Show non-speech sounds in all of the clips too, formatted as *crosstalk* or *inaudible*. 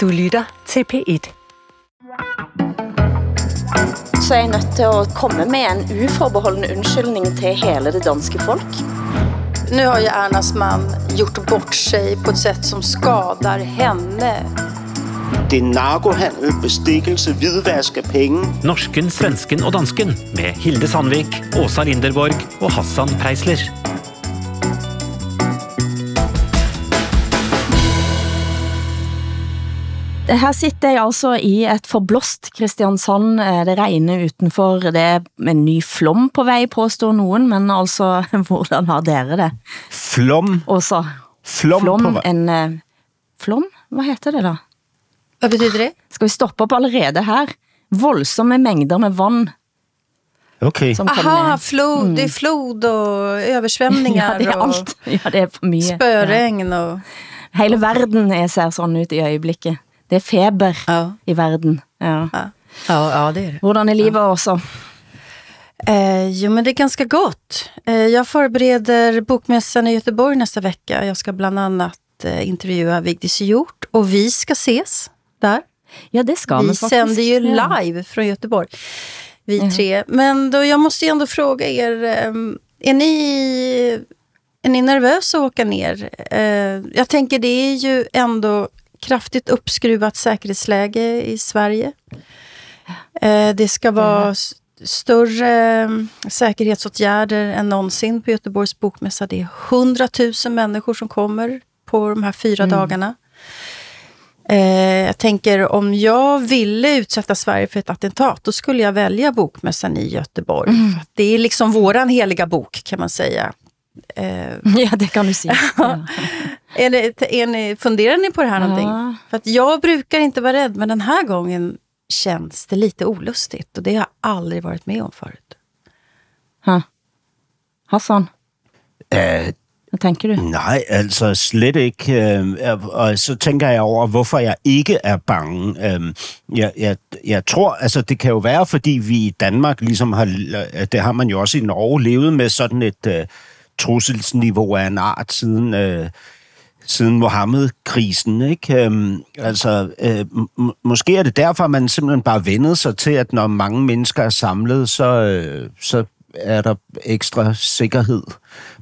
Du lytter til P1. så er jeg nødt til at komme med en uforbeholden undskyldning til hele det danske folk. Nu har ju Ernas man gjort bort sig på ett sätt som skadar henne. Det er narkohandel, bestikkelse, hvidvask af penge. Norsken, svensken og dansken med Hilde Sandvik, Åsa Linderborg og Hassan Preisler. Her sitter jeg altså i et forblåst Kristiansand. Eh, Det regner utenfor. Det er en ny flom på vej, påstår nogen, men altså, *laughs* hvordan har dere det? Flom. Åsa, Flom, flom, på vej. en eh, flom? Hvad heter det da? Vad betyder det? Skal vi stoppe op allerede her? Voldsomme mængder med vand, Okay. som Aha, flod, det är flod och översvämningar *laughs* Ja, det er och alt. Ja, det er for mye. spöregn och... Hele verden er, ser sådan ut i øjeblikket. Det er feber Ja. i verden. Ja. Ja, ja, ja det är det. Hvordan er livet også? Eh, jo, men det är ganska gott. Eh, jag förbereder bokmässan i Göteborg nästa vecka. Jag ska bland annat eh, intervjua Vigdis Hjort och vi ska ses där. Ja, det skal vi vi faktisk. sänder ju Ja. live från Göteborg, vi Ja. tre. Men då, jag måste ju ändå fråga er, ehm, är ni, är ni nervösa att åka ner? Eh, jag tänker det är ju ändå kraftigt uppskruvat säkerhetsläge i Sverige. Eh, det ska vara större eh, säkerhetsåtgärder än någonsin på Göteborgs bokmässa. Det är 100 000 människor som kommer på de här fyra dagarna. Eh, jag tänker om jag ville utsätta Sverige för ett attentat, då skulle jag välja bokmässan i Göteborg. Att Det är liksom våran heliga bok kan man säga. Eh, Ja, det kan du sige. Ja. *laughs* är det, är ni, funderar ni på det här någonting? Ja. För att jag brukar inte vara rädd, men den här gången känns det lite olustigt. Och det har jag aldrig varit med om förut. Ha. Hassan, Uh, hvad tænker du? nej, altså slet ikke. Uh, og så tænker jeg over, hvorfor jeg ikke er bange. Uh, jeg, jeg, jeg tror, altså det kan jo være, fordi vi i Danmark ligesom har, øh, det har man jo også i Norge, levet med sådan et uh, trusselsniveau af en art siden... Uh, siden Mohammed-krisen, ikke? Øhm, altså, øh, m- måske er det derfor, at man simpelthen bare vendede sig til, at når mange mennesker er samlet, så, øh, så er der ekstra sikkerhed.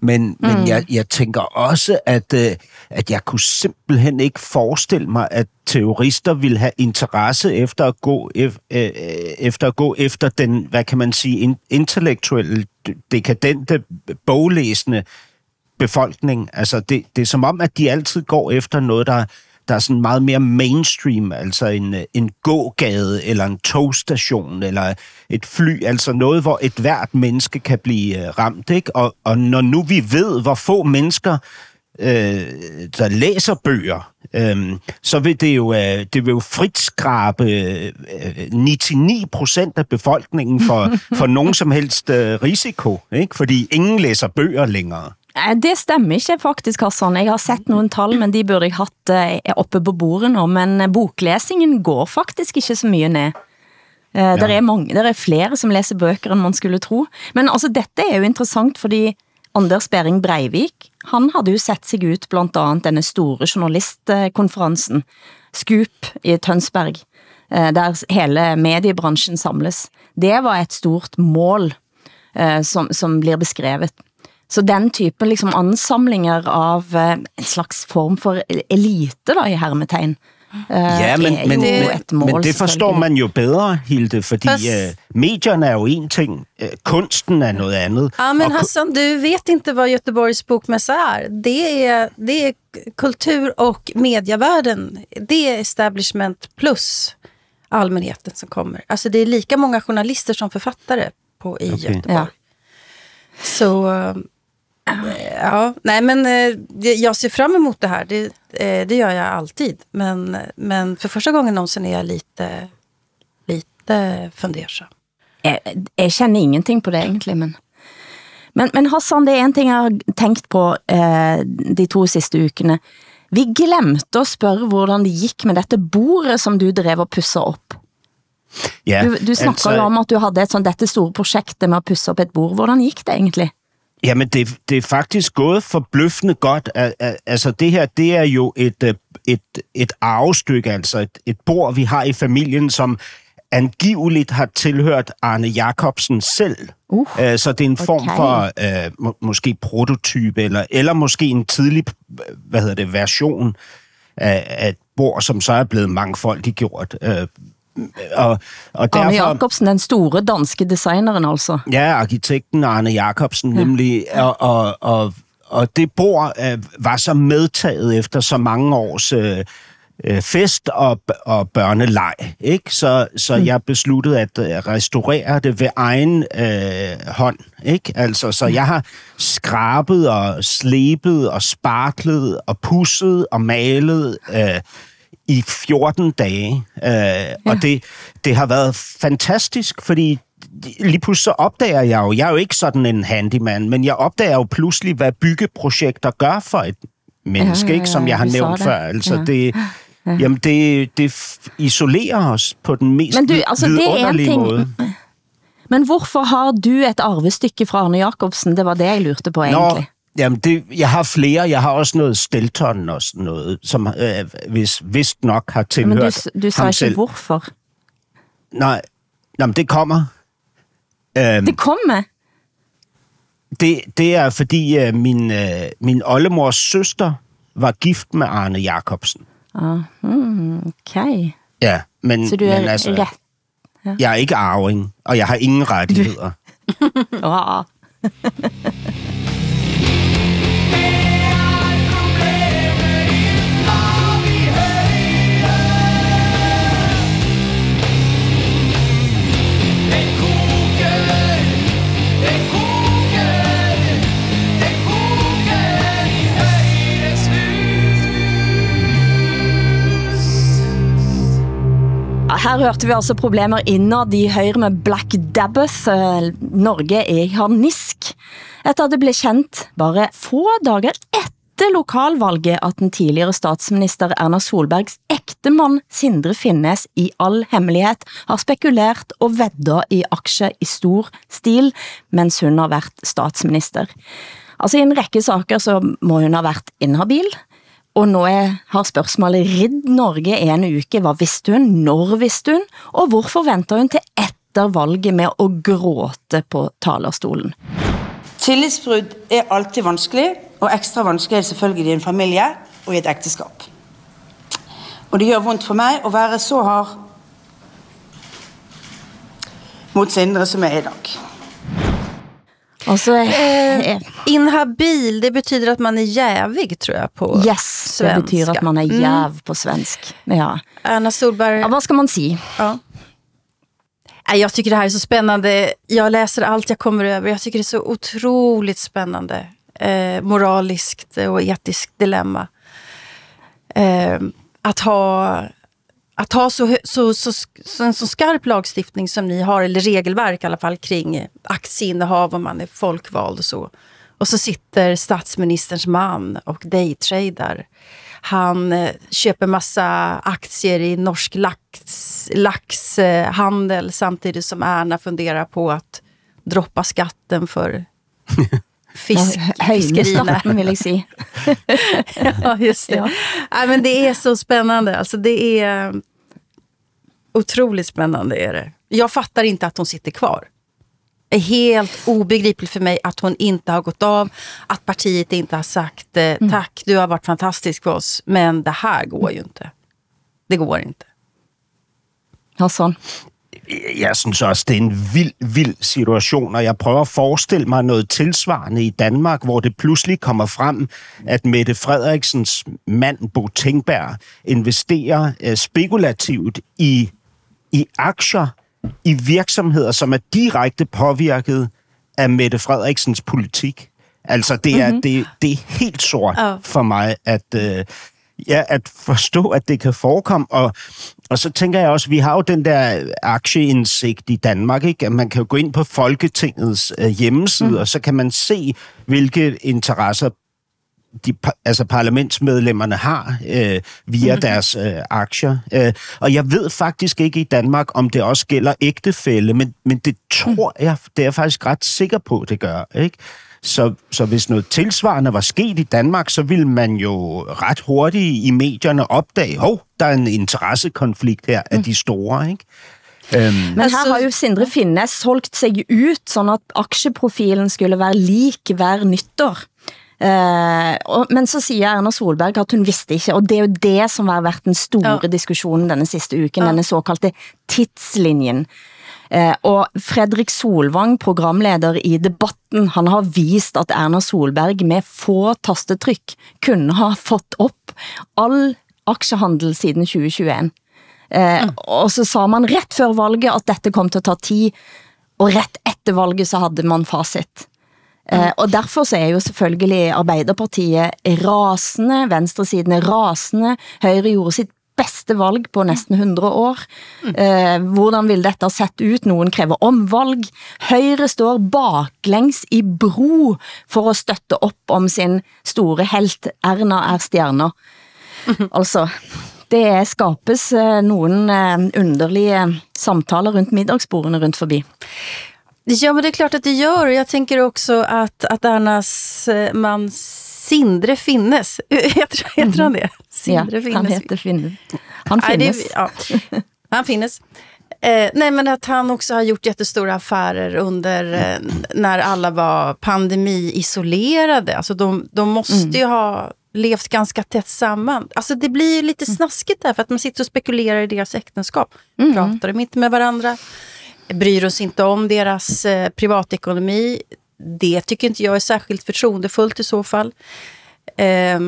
Men, mm. men jeg, jeg tænker også, at, øh, at jeg kunne simpelthen ikke forestille mig, at terrorister ville have interesse efter at gå, ef, øh, efter, at gå efter den, hvad kan man sige, in, intellektuelle, dekadente, boglæsende befolkning. Altså, det, det er som om, at de altid går efter noget, der, der er sådan meget mere mainstream, altså en, en gågade, eller en togstation, eller et fly, altså noget, hvor et hvert menneske kan blive øh, ramt, ikke? Og, og når nu vi ved, hvor få mennesker, øh, der læser bøger, øh, så vil det jo, øh, det vil jo frit skrabe øh, 99 procent af befolkningen for, *laughs* for nogen som helst øh, risiko, ikke? Fordi ingen læser bøger længere. Det stemmer ikke faktisk, Hassan. Jeg har sett nogle tal, men de burde jeg hatt eh, oppe på bordet nå. Men eh, boklesingen går faktisk ikke så mye ned. Eh, der, er mange, der er flere som læser bøger, end man skulle tro. Men altså, dette er jo interessant, fordi Anders Bering Breivik, han havde jo sett sig ut blandt andet denne store journalistkonferensen, Scoop i Tønsberg, eh, der hele mediebranchen samles. Det var et stort mål, eh, som, som blir beskrevet. Så den typen liksom ansamlinger av eh, en slags form for elite da, i hermetegn, Ja, men, er men, jo men, et mål, men det forstår man jo bedre, Hilde, fordi Fast- øh, medierne er jo en ting, øh, kunsten er noget andet. Ja, men Hassan, du vet inte vad Göteborgs bokmässa är. Det är, det är kultur och medievärlden. Det är establishment plus allmänheten som kommer. Alltså det är lika många journalister som författare på, i Göteborg. Ja. Så, eh, ja, nej men eh, jag ser fram emot det här. Det, eh, det gör jag alltid. Men, men för första gången någonsin är jag lite, lite fundersam. jeg, jeg kender ingenting på det egentlig, men... Men, men Hassan, det er en ting jeg har tænkt på eh, de to sidste ukene. Vi glemte at spørge, hvordan det gik med dette bordet, som du drev og pusser op. ja, Du, du snakker altså, jo om, at du havde et sådan, dette store projekte med at pusse op et bord. Hvordan gik det egentlig? Jamen, det, det er faktisk gået forbløffende godt. Altså, det her, det er jo et, øh, et, et arvestykke, altså et, et bord, vi har i familien, som angiveligt har tilhørt Arne Jacobsen selv. Uh, så det er en okay. form for uh, må, måske prototype, eller, eller måske en tidlig hvad hedder det, version af, af et bord, som så er blevet mangfoldigt gjort. Og, og derfor, Arne Jacobsen, den store danske designeren altså. Ja, arkitekten Arne Jacobsen ja. nemlig. Og, og, og, og det bord uh, var så medtaget efter så mange års... Uh, fest og, og børneleg. Ikke? Så, så mm. jeg besluttede at restaurere det ved egen øh, hånd. Ikke? Altså, så jeg har skrabet og slebet og sparklet og pusset og malet øh, i 14 dage. Øh, ja. Og det, det har været fantastisk, fordi lige pludselig så opdager jeg jo, jeg er jo ikke sådan en handyman, men jeg opdager jo pludselig, hvad byggeprojekter gør for et menneske, ja, ikke, som jeg har nævnt før. Altså, ja. det, ja. jamen, det, det isolerer os på den mest men du, altså, vidunderlige det er en ting, måde. Men hvorfor har du et arvestykke fra Arne Jacobsen? Det var det, jeg lurte på egentlig. Nå, Jamen, det, jeg har flere. Jeg har også noget Stelton og sådan noget, som øh, hvis, vist nok har tilhørt Men du, du sagde ikke hvorfor. Nej, jamen, det kommer. Øhm, det kommer? Det, det er fordi øh, min, øh, min oldemors søster var gift med Arne Jacobsen. Ah, okay. Ja, men, Så du er men altså, ret. Ja. Jeg er ikke arving, og jeg har ingen rettigheder. *laughs* ah. Her hørte vi altså problemer innad i Høyre med Black Dabbath. Eh, Norge er i harnisk. Etter at det blev kendt bare få dager etter lokalvalget at den tidligere statsminister Erna Solbergs ægtemand Sindre Finnes i all hemmelighed har spekulert og veddet i aktier i stor stil, mens hun har været statsminister. Altså i en række saker så må hun ha været inhabil, og nå er, har spørgsmålet ridd Norge en uke. Hvad vidste hun? Når vidste hun? Og hvorfor venter hun til efter valget med at gråte på talerstolen? Tillidsbrud er altid vanskelig, og ekstra vanskelig er det selvfølgelig i en familie og i et ægteskab. Og det gør vondt for mig at være så hard mot Sindre som jeg er i dag så, eh, eh, inhabil, det betyder att man är jävig tror jag på Yes, svenska. det betyder att man är mm. jäv mm. på svensk. Ja. Anna Solberg. Ja, vad ska man säga? Ja. Jag tycker det här är så spännande. Jag läser allt jag kommer över. Jag tycker det är så otroligt spännande. Eh, moraliskt och etiskt dilemma. Eh, att ha att ha så, så, så, så, en så skarp lagstiftning som ni har, eller regelverk i alla fall, kring aktieinnehav om man är folkvald och så. Och så sitter statsministerns man och daytradar. Han eh, köper massa aktier i norsk lax, laxhandel eh, samtidigt som Erna funderar på att droppa skatten för *laughs* fisk, vill jag säga. *laughs* ja, just det. Ja. Nej, men det är så spännande. Alltså, det är otroligt spännande. Är det. Jag fattar inte att hon sitter kvar. Det är helt obegripligt för mig att hon inte har gått av. Att partiet inte har sagt eh, mm. tack, du har varit fantastisk för oss. Men det här går ju inte. Det går inte. Hassan? jeg synes også, det er en vild, vild situation, og jeg prøver at forestille mig noget tilsvarende i Danmark, hvor det pludselig kommer frem, at Mette Frederiksens mand, Bo Tingberg, investerer uh, spekulativt i, i aktier i virksomheder, som er direkte påvirket af Mette Frederiksens politik. Altså, det er, mm-hmm. det, det er helt sort oh. for mig, at... Uh, ja, at forstå, at det kan forekomme. Og, og så tænker jeg også, vi har jo den der aktieindsigt i Danmark, ikke? At man kan jo gå ind på Folketingets øh, hjemmeside, mm. og så kan man se, hvilke interesser de altså parlamentsmedlemmerne har øh, via mm. deres øh, aktier. Øh, og jeg ved faktisk ikke i Danmark, om det også gælder ægtefælde, men, men det tror mm. jeg, det er jeg faktisk ret sikker på, det gør. Ikke? Så, så hvis noget tilsvarende var sket i Danmark, så ville man jo ret hurtigt i medierne opdage, hov, der er en interessekonflikt her af de store, ikke? Um, Men her har jo Sindre Finnes solgt sig ut, sådan at aktieprofilen skulle være lik hver nyttår. Uh, og, men så siger Erna Solberg at hun vidste ikke, og det er jo det som har været den store ja. diskussionen denne sidste uken, ja. denne såkaldte tidslinjen. Uh, og Fredrik Solvang, programleder i debatten, han har vist at Erna Solberg med få tastetryk kunne ha fått op all aktiehandel siden 2021. Uh, mm. Og så sa man ret før valget, at dette kom til at ta tid, og ret efter valget så havde man facit. Eh, og derfor så er jo selvfølgelig Arbeiderpartiet rasende, venstresiden er rasende, Høyre gjorde sitt bedste valg på næsten 100 år. Eh, hvordan vil dette ha sett ut? Nogen kræver omvalg. Høyre står baklengs i bro for at støtte op om sin store helt. Erna er stjerner. Altså, det skapes eh, nogle eh, underlige samtaler rundt middagsbordene rundt forbi. Ja, men det är klart att det gör. Och jag tänker också att, att Ernas eh, man Sindre Finnes, *laughs* heter, heter han det? Sindre ja, Finnes. han heter Finnes. Han finnes. Nej, det, ja. Han finnes. Eh, nej, men att han också har gjort jättestora affärer under eh, när alla var pandemi-isolerade. Alltså de, de måste mm. ju ha levt ganska tätt samman. Alltså det blir ju lite mm. snaskigt där, för att man sitter och spekulerar i deras äktenskap. Mm. Pratar de inte med varandra? Bryr oss inte om deras eh, privatekonomi. Det tycker inte jag är särskilt förtroendefullt i så fall. Eh,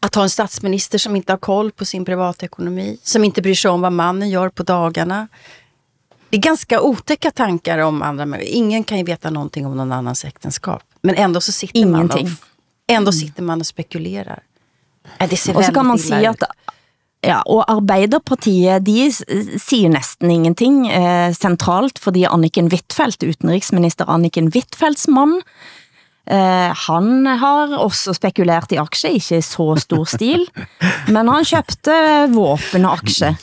att ha en statsminister som inte har koll på sin privatekonomi, som inte bryr sig om vad mannen gör på dagarna. Det är ganska otäcka tankar om andra människor. Ingen kan ju veta någonting om någon annans äktenskap. Men ändå så sitter, Ingenting. man och, ändå sitter man och spekulerar. Det ser och så kan man säga att Ja, og Arbeiderpartiet, de siger næsten ingenting eh, centralt, fordi Anniken Wittfeldt, utenriksminister Anniken Wittfeldts mann, eh, han har også spekuleret i aktier, ikke i så stor stil, *laughs* men han købte våpen og aktier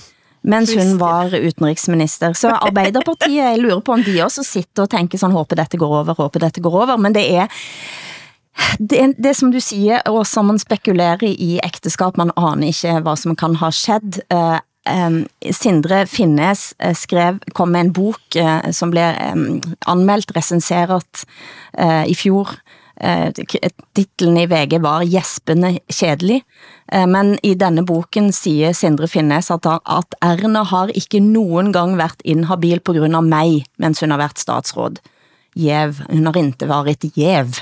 mens hun var utenriksminister. Så Arbeiderpartiet, jeg lurer på om de også sitter og tænker sådan, håber dette går over, håber dette går over, men det er det, det som du siger, og som man spekulerer i ekteskap, man aner ikke, hvad som kan ha skjedd. Uh, um, Sindre Finnes uh, skrev, kom med en bok uh, som blev um, anmeldt, recenseret uh, i fjor. Uh, titlen i VG var Jespende kjedelig, uh, men i denne boken siger Sindre Finnes at, at Erna har ikke nogen gang været inhabil på grund av mig, mens hun har været statsråd jäv. Hun har inte varit jäv,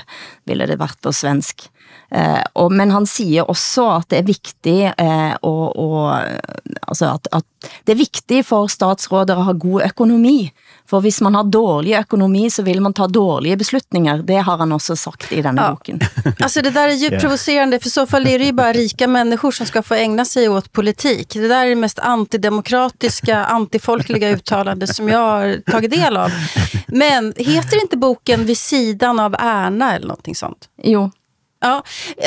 ville det varit på svensk. Eh, og, men han siger også at det er vigtigt eh, og, og, altså at, at det er vigtigt for statsråder at ha god økonomi. For hvis man har dårlig økonomi, så vil man ta dårlige beslutninger. Det har han også sagt i denne ja. boken. Alltså *laughs* det där är djupt yeah. provocerande, för så fall är det ju bara rika människor som ska få ägna sig åt politik. Det där är det mest antidemokratiska, *laughs* antifolkliga uttalande som jag har tagit del av. Men heter inte boken Vid sidan av Erna eller någonting sånt? Jo. Ja,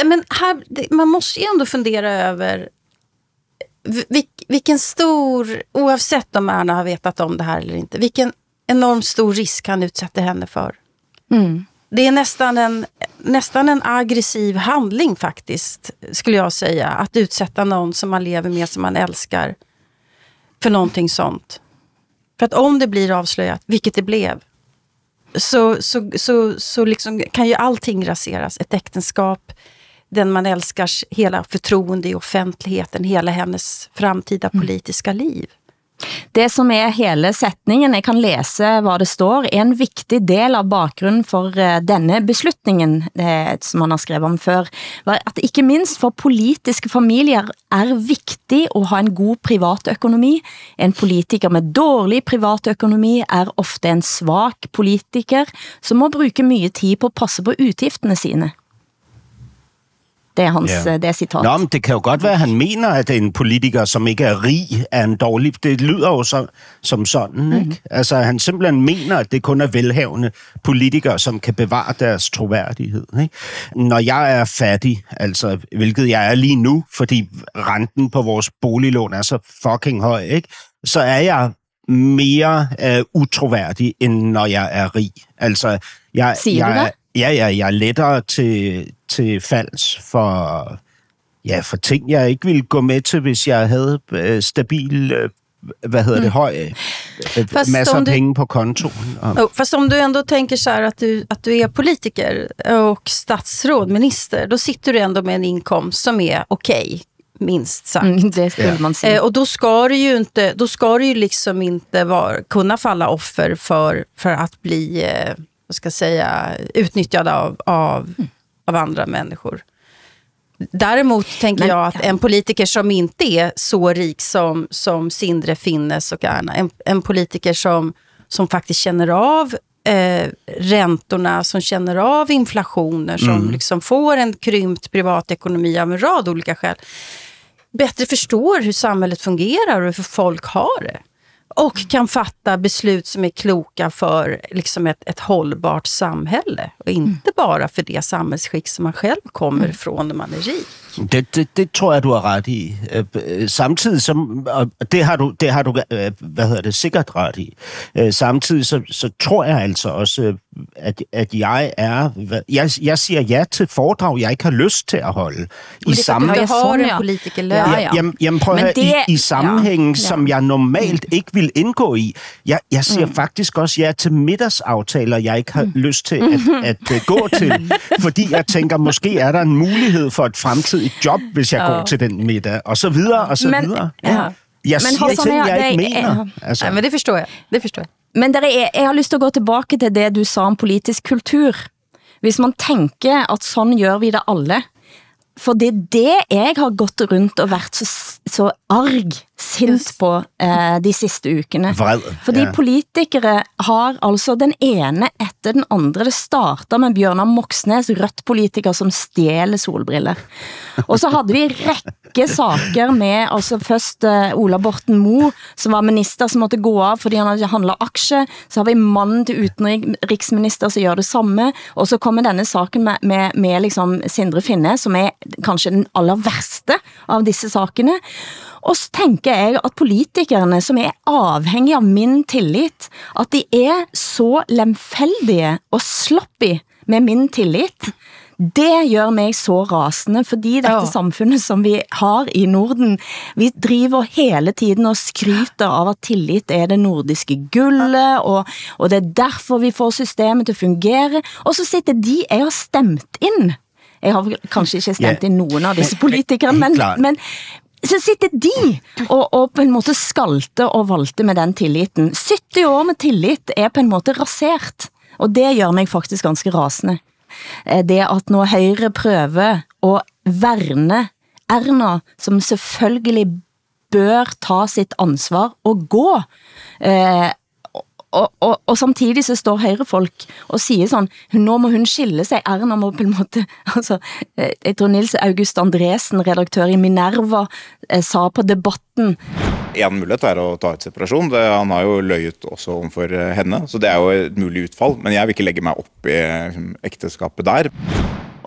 men här, man måste ju ändå fundera över vilk, vilken stor, oavsett om Erna har vetat om det här eller inte, vilken enormt stor risk han utsätter henne för. Mm. Det är nästan en, nästan en aggressiv handling faktiskt, skulle jag säga. Att utsätta någon som man lever med, som man älskar, för någonting sånt. För att om det blir avslöjat, vilket det blev, så, så, så, så liksom kan ju allting raseras. Ett äktenskap, den man älskars hela förtroende i offentligheten, hela hennes framtida mm. politiska liv. Det som er hele sætningen, jeg kan læse hvad det står, en vigtig del av bakgrunden for eh, denne beslutningen, eh, som man har skrevet om før, var at ikke minst for politiske familier er vigtig at ha en god privatøkonomi. En politiker med dårlig privatøkonomi er ofte en svag politiker, som må bruge mye tid på at passe på utgiftene sine. Det er hans ja. det er citat. Nå, men det kan jo godt være, at han mener, at en politiker, som ikke er rig, er en dårlig... Det lyder jo så, som sådan, mm-hmm. ikke? Altså, han simpelthen mener, at det kun er velhavende politikere, som kan bevare deres troværdighed, ikke? Når jeg er fattig, altså, hvilket jeg er lige nu, fordi renten på vores boliglån er så fucking høj, ikke? Så er jeg mere uh, utroværdig, end når jeg er rig. Altså, jeg, Siger jeg, du det? Ja, ja, jeg er lettere til, til falds for, ja, for ting, jeg ikke ville gå med til, hvis jeg havde øh, stabil, øh, hvad hedder det, høj, øh, Fast masser om af du- penge på kontoen. Og, Oh, fast om du ändå tänker så här att du, att du är politiker och statsråd, minister, då sitter du ändå med en inkomst som är okej, minst sagt. Mm, det skulle Ja. man si. Eh, och då ska du ju inte, då ska du ju liksom inte vara, kunna falla offer för, för att bli, eh, vad ska jag säga, utnyttjad av, av, av andra människor. Däremot tänker Men- jag att en politiker som inte är så rik som, som Sindre Finnes och Erna, en, en politiker som, som faktiskt känner av eh, räntorna, som känner av inflationer, som liksom får en krympt privatekonomi av en rad olika skäl bättre förstår hur samhället fungerar och hur folk har det. Och kan fatta beslut som är kloka för liksom ett, ett hållbart samhälle. Och inte bara för det samhällsskick som man själv kommer ifrån när man är rik. Det, det, det tror jeg, du har ret i. Øh, øh, Samtidig som, og det har du, det har du øh, hvad hedder det, sikkert ret i. Samtidig så, så tror jeg altså også, at, at jeg er, jeg, jeg siger ja til foredrag, jeg ikke har lyst til at holde. I Men det samme, att du Ja, ja. jamen, jamen prøv at høre, det- i, i sammenhænge, ja, ja. som jeg normalt ikke vil indgå i. Jeg, jeg siger Mm. faktisk også ja til middagsaftaler, jeg ikke har lyst til at, at, at gå til. *laughs* Fordi jeg tænker, måske er der en mulighed for et fremtidigt job, hvis jeg går til den middag, og så videre, og så Men- videre. ja. Jeg Men siger ting, ja, jeg ikke det er- mener. Altså, Nej, men det förstår jeg. Det förstår jeg. Men dere, jeg, jeg har lyst til at gå tilbage til det, du sa om politisk kultur. Hvis man tænker, at sådan gør vi det alle, for det er det, jeg har gått rundt og været så, så arg, sint på eh, de sidste ukene. Vred, Fordi ja. politikere har altså den ene efter den andre. Det starter med Bjørnar Moxnes, rødt politiker, som stjæler solbriller. Og så havde vi en række saker med, altså først uh, Ola Borten Moe, som var minister, som måtte gå av, fordi han havde handlet aktier. Så har vi manden til utenriksminister, som gør det samme. Og så kommer denne saken med, med, med liksom Sindre Finne, som er kanskje den aller værste av disse sakene. Og så tænker jeg, at politikerne, som er afhængige av min tillit, at de er så lemfældige og sloppy med min tillit, det gør mig så rasende, fordi dette Ja. samfundet, som vi har i Norden, vi driver hele tiden og skryter av at tillit er det nordiske guldet, og, og det er derfor vi får systemet til at fungere, og så sitter de, jeg har stemt ind, jeg har kanskje ikke stemt Ja. ind nogen af disse politikere, men, men så sitter de og, og på en måte skalte og valte med den tilliten. 70 år med tillit er på en måte rasert, og det gør mig faktisk ganske rasende. Eh, Det at når Høyre prøver at værne Erna, som selvfølgelig bør ta sitt ansvar og gå, eh, og, og, og samtidig så står høyrefolk og siger sådan, nå må hun skille sig, Erna må på en måte, *laughs* altså, eh, jeg tror Nils August Andresen, redaktør i Minerva, eh, sa på debatten, En mulighet er å ta ut separasjon. Det, han har jo løyet også overfor eh, henne, så det er jo et mulig utfall. Men jeg vil ikke legge meg opp i ekteskapet der.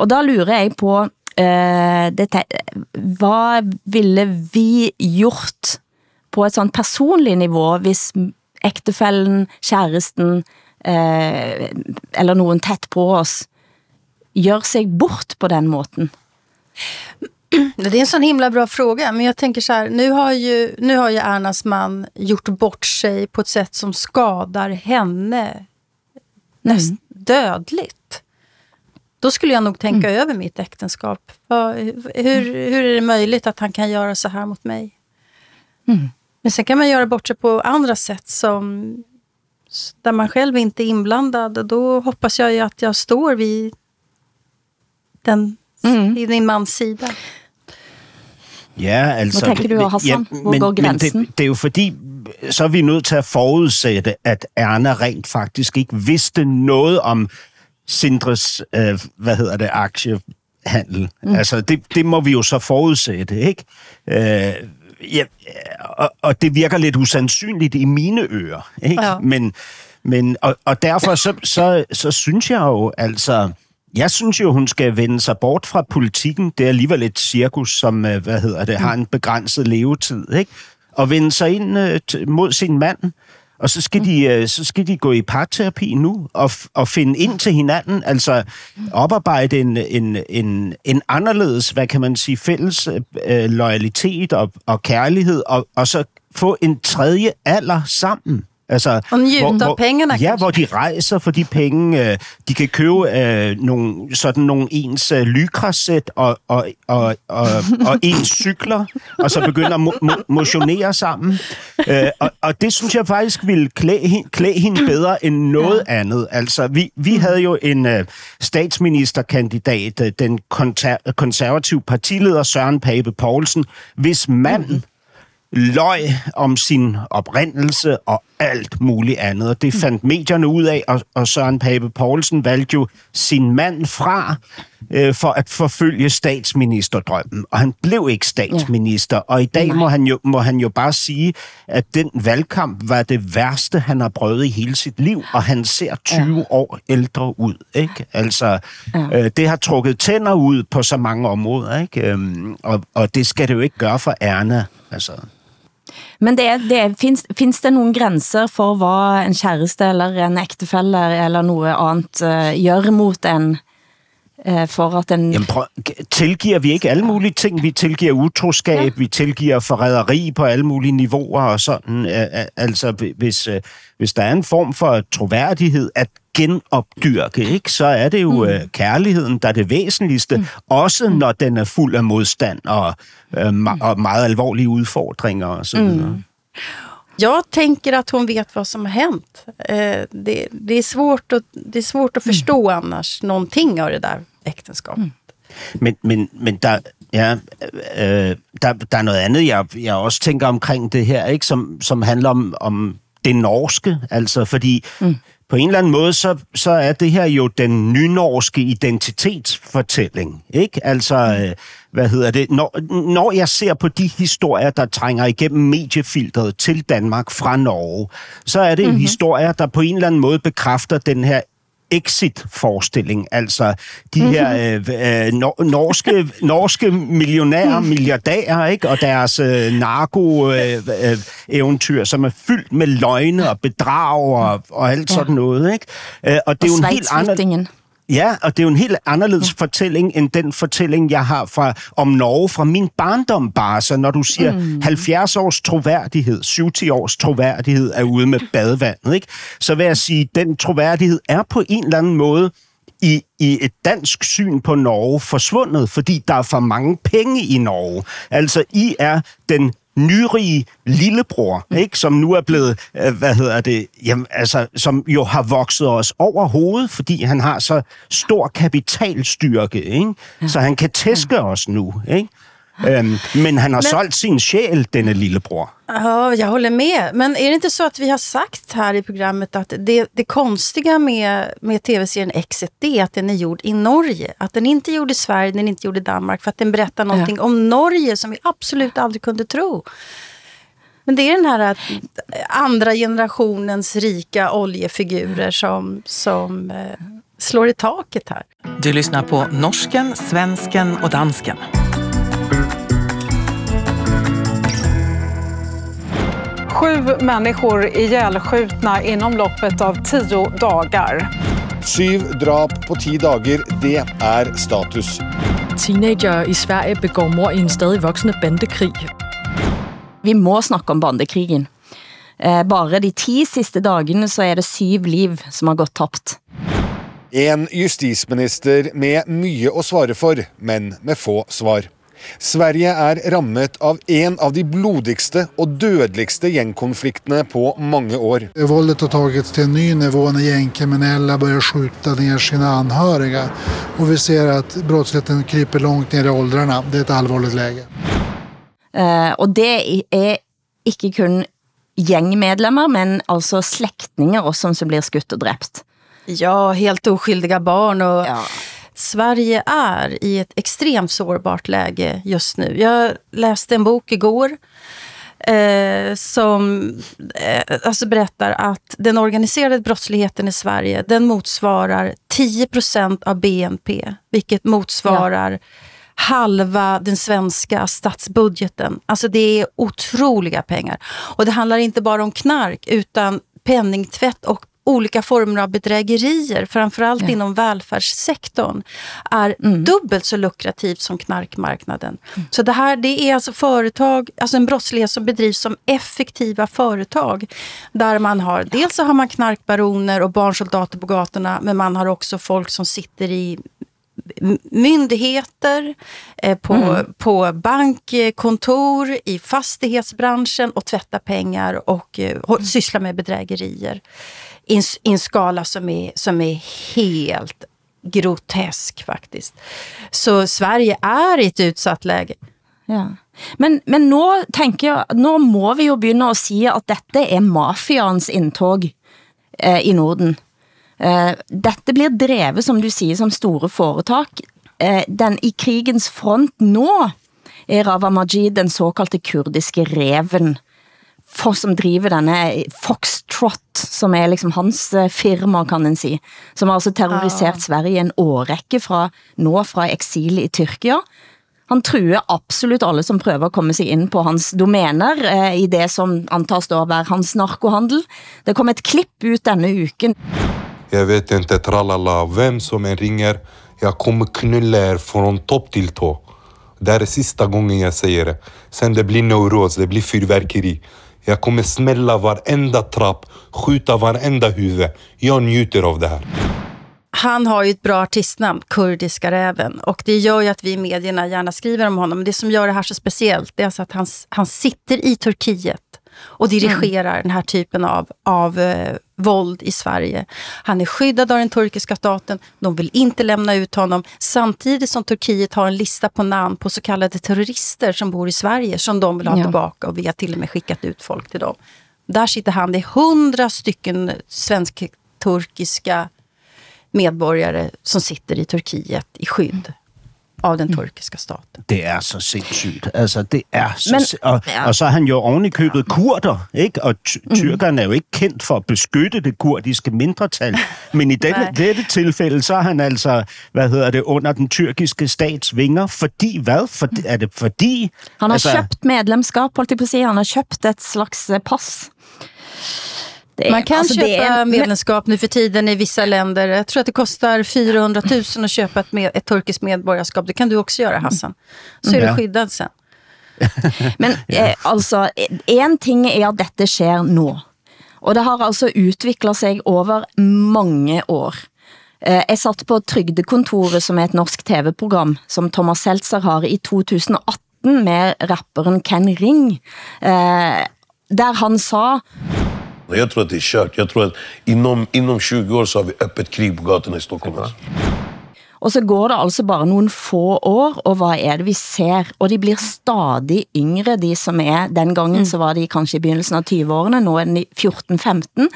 Og da lurer jeg på, eh, det, hvad ville vi gjort på et sånt personligt niveau, hvis ægtefællen, kæresten, eh, eller nogen tæt på os, gør sig bort på den måten? *clears throat* Det är en sån himla bra fråga, men jag tänker så här, nu har ju, nu har ju Ernas man gjort bort sig på ett sätt som skadar henne näst dödligt. Då skulle jag nog tänka över mitt äktenskap. Hur, hur är det möjligt att han kan göra så här mot mig? Men sen kan man göra bort sig på andra sätt som där man själv inte är inblandad. Och Då hoppas jag ju att jag står vid den, vid min mans sida. Ja, altså... Hvad tænker du, det- Hassan? Hvor men, går men grænsen? det, det er jo fordi, så er vi nødt til at forudsætte, at Erna rent faktisk ikke vidste noget om Sindres, øh, hvad hedder det, aktiehandel. Mm. Altså, det, det må vi jo så forudsætte, ikke? Øh, ja, og, og det virker lidt usandsynligt i mine ører, ikke? Ja. Men, men, og, og derfor så, så, så synes jeg jo, altså... Jeg synes jo, hun skal vende sig bort fra politikken. Det er alligevel et cirkus, som øh, hvad hedder det, har en begrænset levetid. Ikke? Og vende sig ind øh, mod sin mand. Og så skal, de, øh, så skal de gå i parterapi nu og, og finde ind til hinanden, altså oparbejde en, en, en, en anderledes, hvad kan man sige, fælles øh, loyalitet og, og kærlighed, og, og så få en tredje alder sammen. Altså, og nyde af pengene, Ja, hvor de rejser for de penge. Øh, de kan købe øh, nogle, sådan nogle ens øh, lykrasæt og, og, og, og, og ens cykler, og så begynde at mo- mo- motionere sammen. Øh, og, og det synes jeg faktisk ville klæde, klæde hende bedre end noget ja. andet. Altså, vi, vi havde jo en øh, statsministerkandidat, øh, den konter- konservative partileder Søren Pape Poulsen, hvis mand mm løg om sin oprindelse og alt muligt andet. Og det fandt medierne ud af, og, og Søren Pape Poulsen valgte jo sin mand fra øh, for at forfølge statsministerdrømmen. Og han blev ikke statsminister. Ja. Og i dag må han, jo, må han jo bare sige, at den valgkamp var det værste, han har prøvet i hele sit liv. Og han ser 20 ja. år ældre ud. Ikke? Altså, ja. øh, det har trukket tænder ud på så mange områder. Ikke? Øhm, og, og det skal det jo ikke gøre for Erna. Altså. Men det, det finns, finns det nogle grænser for, hvad en kæreste eller en ægtefælle eller noget andet uh, gør mot en uh, for at den... Jamen prøv, tilgiver vi ikke alle mulige ting? Vi tilgiver utroskab, ja. vi tilgiver forræderi på alle mulige niveauer og sådan. Uh, altså, hvis, uh, hvis der er en form for troværdighed at genopdyrke, ikke, så er det jo mm. uh, kærligheden, der er det væsentligste, mm. også når den er fuld af modstand og, uh, ma- og meget alvorlige udfordringer videre. Mm. Jag tänker att hon vet vad som har hänt. Eh, det, det, är svårt att, det är svårt att förstå mm. annars någonting av det där äktenskapet. Mm. Men, men, men der, ja, øh, der, der er noget andet, jeg, jeg også tænker omkring det her, ikke, som, som handler om, om det norske. Altså, fordi mm. På en eller anden måde, så, så er det her jo den nynorske identitetsfortælling. Ikke? Altså, mm. øh, hvad hedder det? Når, når jeg ser på de historier, der trænger igennem mediefiltret til Danmark fra Norge, så er det mm-hmm. historier, der på en eller anden måde bekræfter den her exit-forestilling, altså de her øh, øh, norske, norske millionærer, mm. milliardærer, ikke? og deres øh, narko-eventyr, øh, øh, som er fyldt med løgne og bedrag og, og alt sådan noget. Ikke? Øh, og det er jo en helt anden... Ja, og det er jo en helt anderledes ja. fortælling end den fortælling, jeg har fra, om Norge fra min barndom bare. Så når du siger mm. 70 års troværdighed, 70 års troværdighed er ude med badevandet, ikke? så vil jeg sige, at den troværdighed er på en eller anden måde i, i et dansk syn på Norge forsvundet, fordi der er for mange penge i Norge. Altså, I er den nyrige lillebror, mm. ikke, som nu er blevet, øh, hvad hedder det, jamen, altså, som jo har vokset os over hovedet, fordi han har så stor kapitalstyrke, ikke? Så han kan tæske os nu. Ikke? Øhm, men han har men, solgt sin själ, denne lillebror. Ja, jag håller med. Men är det inte så att vi har sagt här i programmet att det, det konstiga med, med tv-serien Exit, det är att den är gjord i Norge. Att den inte är gjord i Sverige, den är inte gjord i Danmark, för att den berättar någonting ja. om Norge som vi absolut aldrig kunde tro. Men det är den här att andra generationens rika oljefigurer som, som eh, slår i taket här. Du lyssnar på norsken, svensken och dansken. Sju människor ihjälskjutna inom loppet av tio dagar. Syv drap på ti dager, det er status. Teenager i Sverige begår mord i en stadig voksende bandekrig. Vi må snakke om bandekrigen. Eh, bare de ti sidste dagene så er det syv liv som har gått tabt. En justisminister med mye å svare for, men med få svar. Sverige er rammet av en av de blodigste og dødeligste gjengkonfliktene på mange år. Voldet har taget til en ny nivå når gjengkriminelle börjar skjuta ner sine anhöriga. Og vi ser at brottsligheten kryper langt ned i åldrarna. Det er et alvorligt läge. Uh, og det er ikke kun gängmedlemmer, men altså släktingar også som blir skutt og dræbt. Ja, helt oskyldiga barn och ja. Sverige är i ett extremt sårbart läge just nu. Jag läste en bok igår eh, som eh, alltså berättar att den organiserade brottsligheten i Sverige den motsvarar 10% av BNP, vilket motsvarar ja. halva den svenska statsbudgeten. Alltså det är otroliga pengar. Och det handlar inte bara om knark, utan penningtvätt och olika former av bedrägerier, framförallt Ja. inom välfärdssektorn, är dubbelt så lukrativt som knarkmarknaden. Så det här det är alltså företag, alltså en brottslighet som bedrivs som effektiva företag. Där man har, dels så har man knarkbaroner och barnsoldater på gatorna, men man har också folk som sitter i myndigheter, eh, på, Mm. på bankkontor, i fastighetsbranschen och tvätta pengar och eh, hå- syssla med bedrägerier. I en, i en skala som är, som är helt grotesk faktiskt. Så Sverige är i ett utsatt läge. Ja. Men, men nu tänker jag, nu må vi jo begynde at sige, at dette er mafians indtog eh, i Norden. Eh, dette blir drevet, som du siger, som store foretak. Eh, den i krigens front nu er Ravamajid den såkaldte kurdiske reven, for, som driver denne Foxtrot, som er liksom hans eh, firma, kan en si, som har altså terroriseret Sverige i en årrække fra, nå fra eksil i Tyrkia. Han truer absolut alle som prøver at komme sig ind på hans domæner eh, i det som antas då at være hans narkohandel. Det kom et klipp ut denne uken. Jag vet inte, tralala, vem som än ringer. Jag kommer knulla er från topp till tå. Det är sista gången jag säger det. Sen det blir neuros, det blir fyrverkeri. Jag kommer smälla varenda trapp, skjuta varenda huvud. Jag njuter av det här. Han har ju ett bra artistnamn, Kurdiska räven. Och det gör ju att vi i medierna gärna skriver om honom. Men det som gör det här så speciellt, det är alltså att han, han sitter i Turkiet och dirigerar den här typen av, av eh, våld i Sverige. Han är skyddad av den turkiska staten, de vill inte lämna ut honom. Samtidigt som Turkiet har en lista på namn på så kallade terrorister som bor i Sverige, som de vill ha Ja. tillbaka och vi har till och med skickat ut folk till dem. Där sitter han, det är hundra stycken svensk-turkiska medborgare som sitter i Turkiet i skydd av den turkiska staten. Det er så sindssygt. Altså, det er så Men- Men, og, ja. og så er han jo oven i købet kurder, ikke? Og ty- tyrkerne er jo ikke kendt for at beskytte det kurdiske mindretal. *laughs* Men i denne, dette tilfælde, så er han altså, hvad hedder det, under den tyrkiske stats vinger. Fordi hvad? For, er det fordi... Han har altså, købt medlemskap, holdt jeg på at sige. Han har købt et slags pass. Det Man kan altså, köpa det men- medlemskap nu för tiden i vissa länder. Jag tror att det kostar 400 000 att köpa ett, med, ett turkiskt medborgarskap. Det kan du också göra Hassan. Så är Ja. du skyddad sen. *laughs* Men eh, altså, en ting er at dette sker nå. Og det har altså utviklet sig over mange år. Eh, jeg satt på Trygdekontoret, som er et norsk tv-program, som Thomas Seltzer har i 2018 med rapperen Ken Ring, eh, der han sa, Jag tror att det är kört. Jag tror att inom, inom 20 år så har vi öppet krig på gatorna i e Stockholm. Alltså. Og så går det altså bare nogle få år, og hvad er det vi ser? Og de blir stadig yngre, de som er, den gangen så var de kanskje i begyndelsen av 20-årene, nu er de 14-15,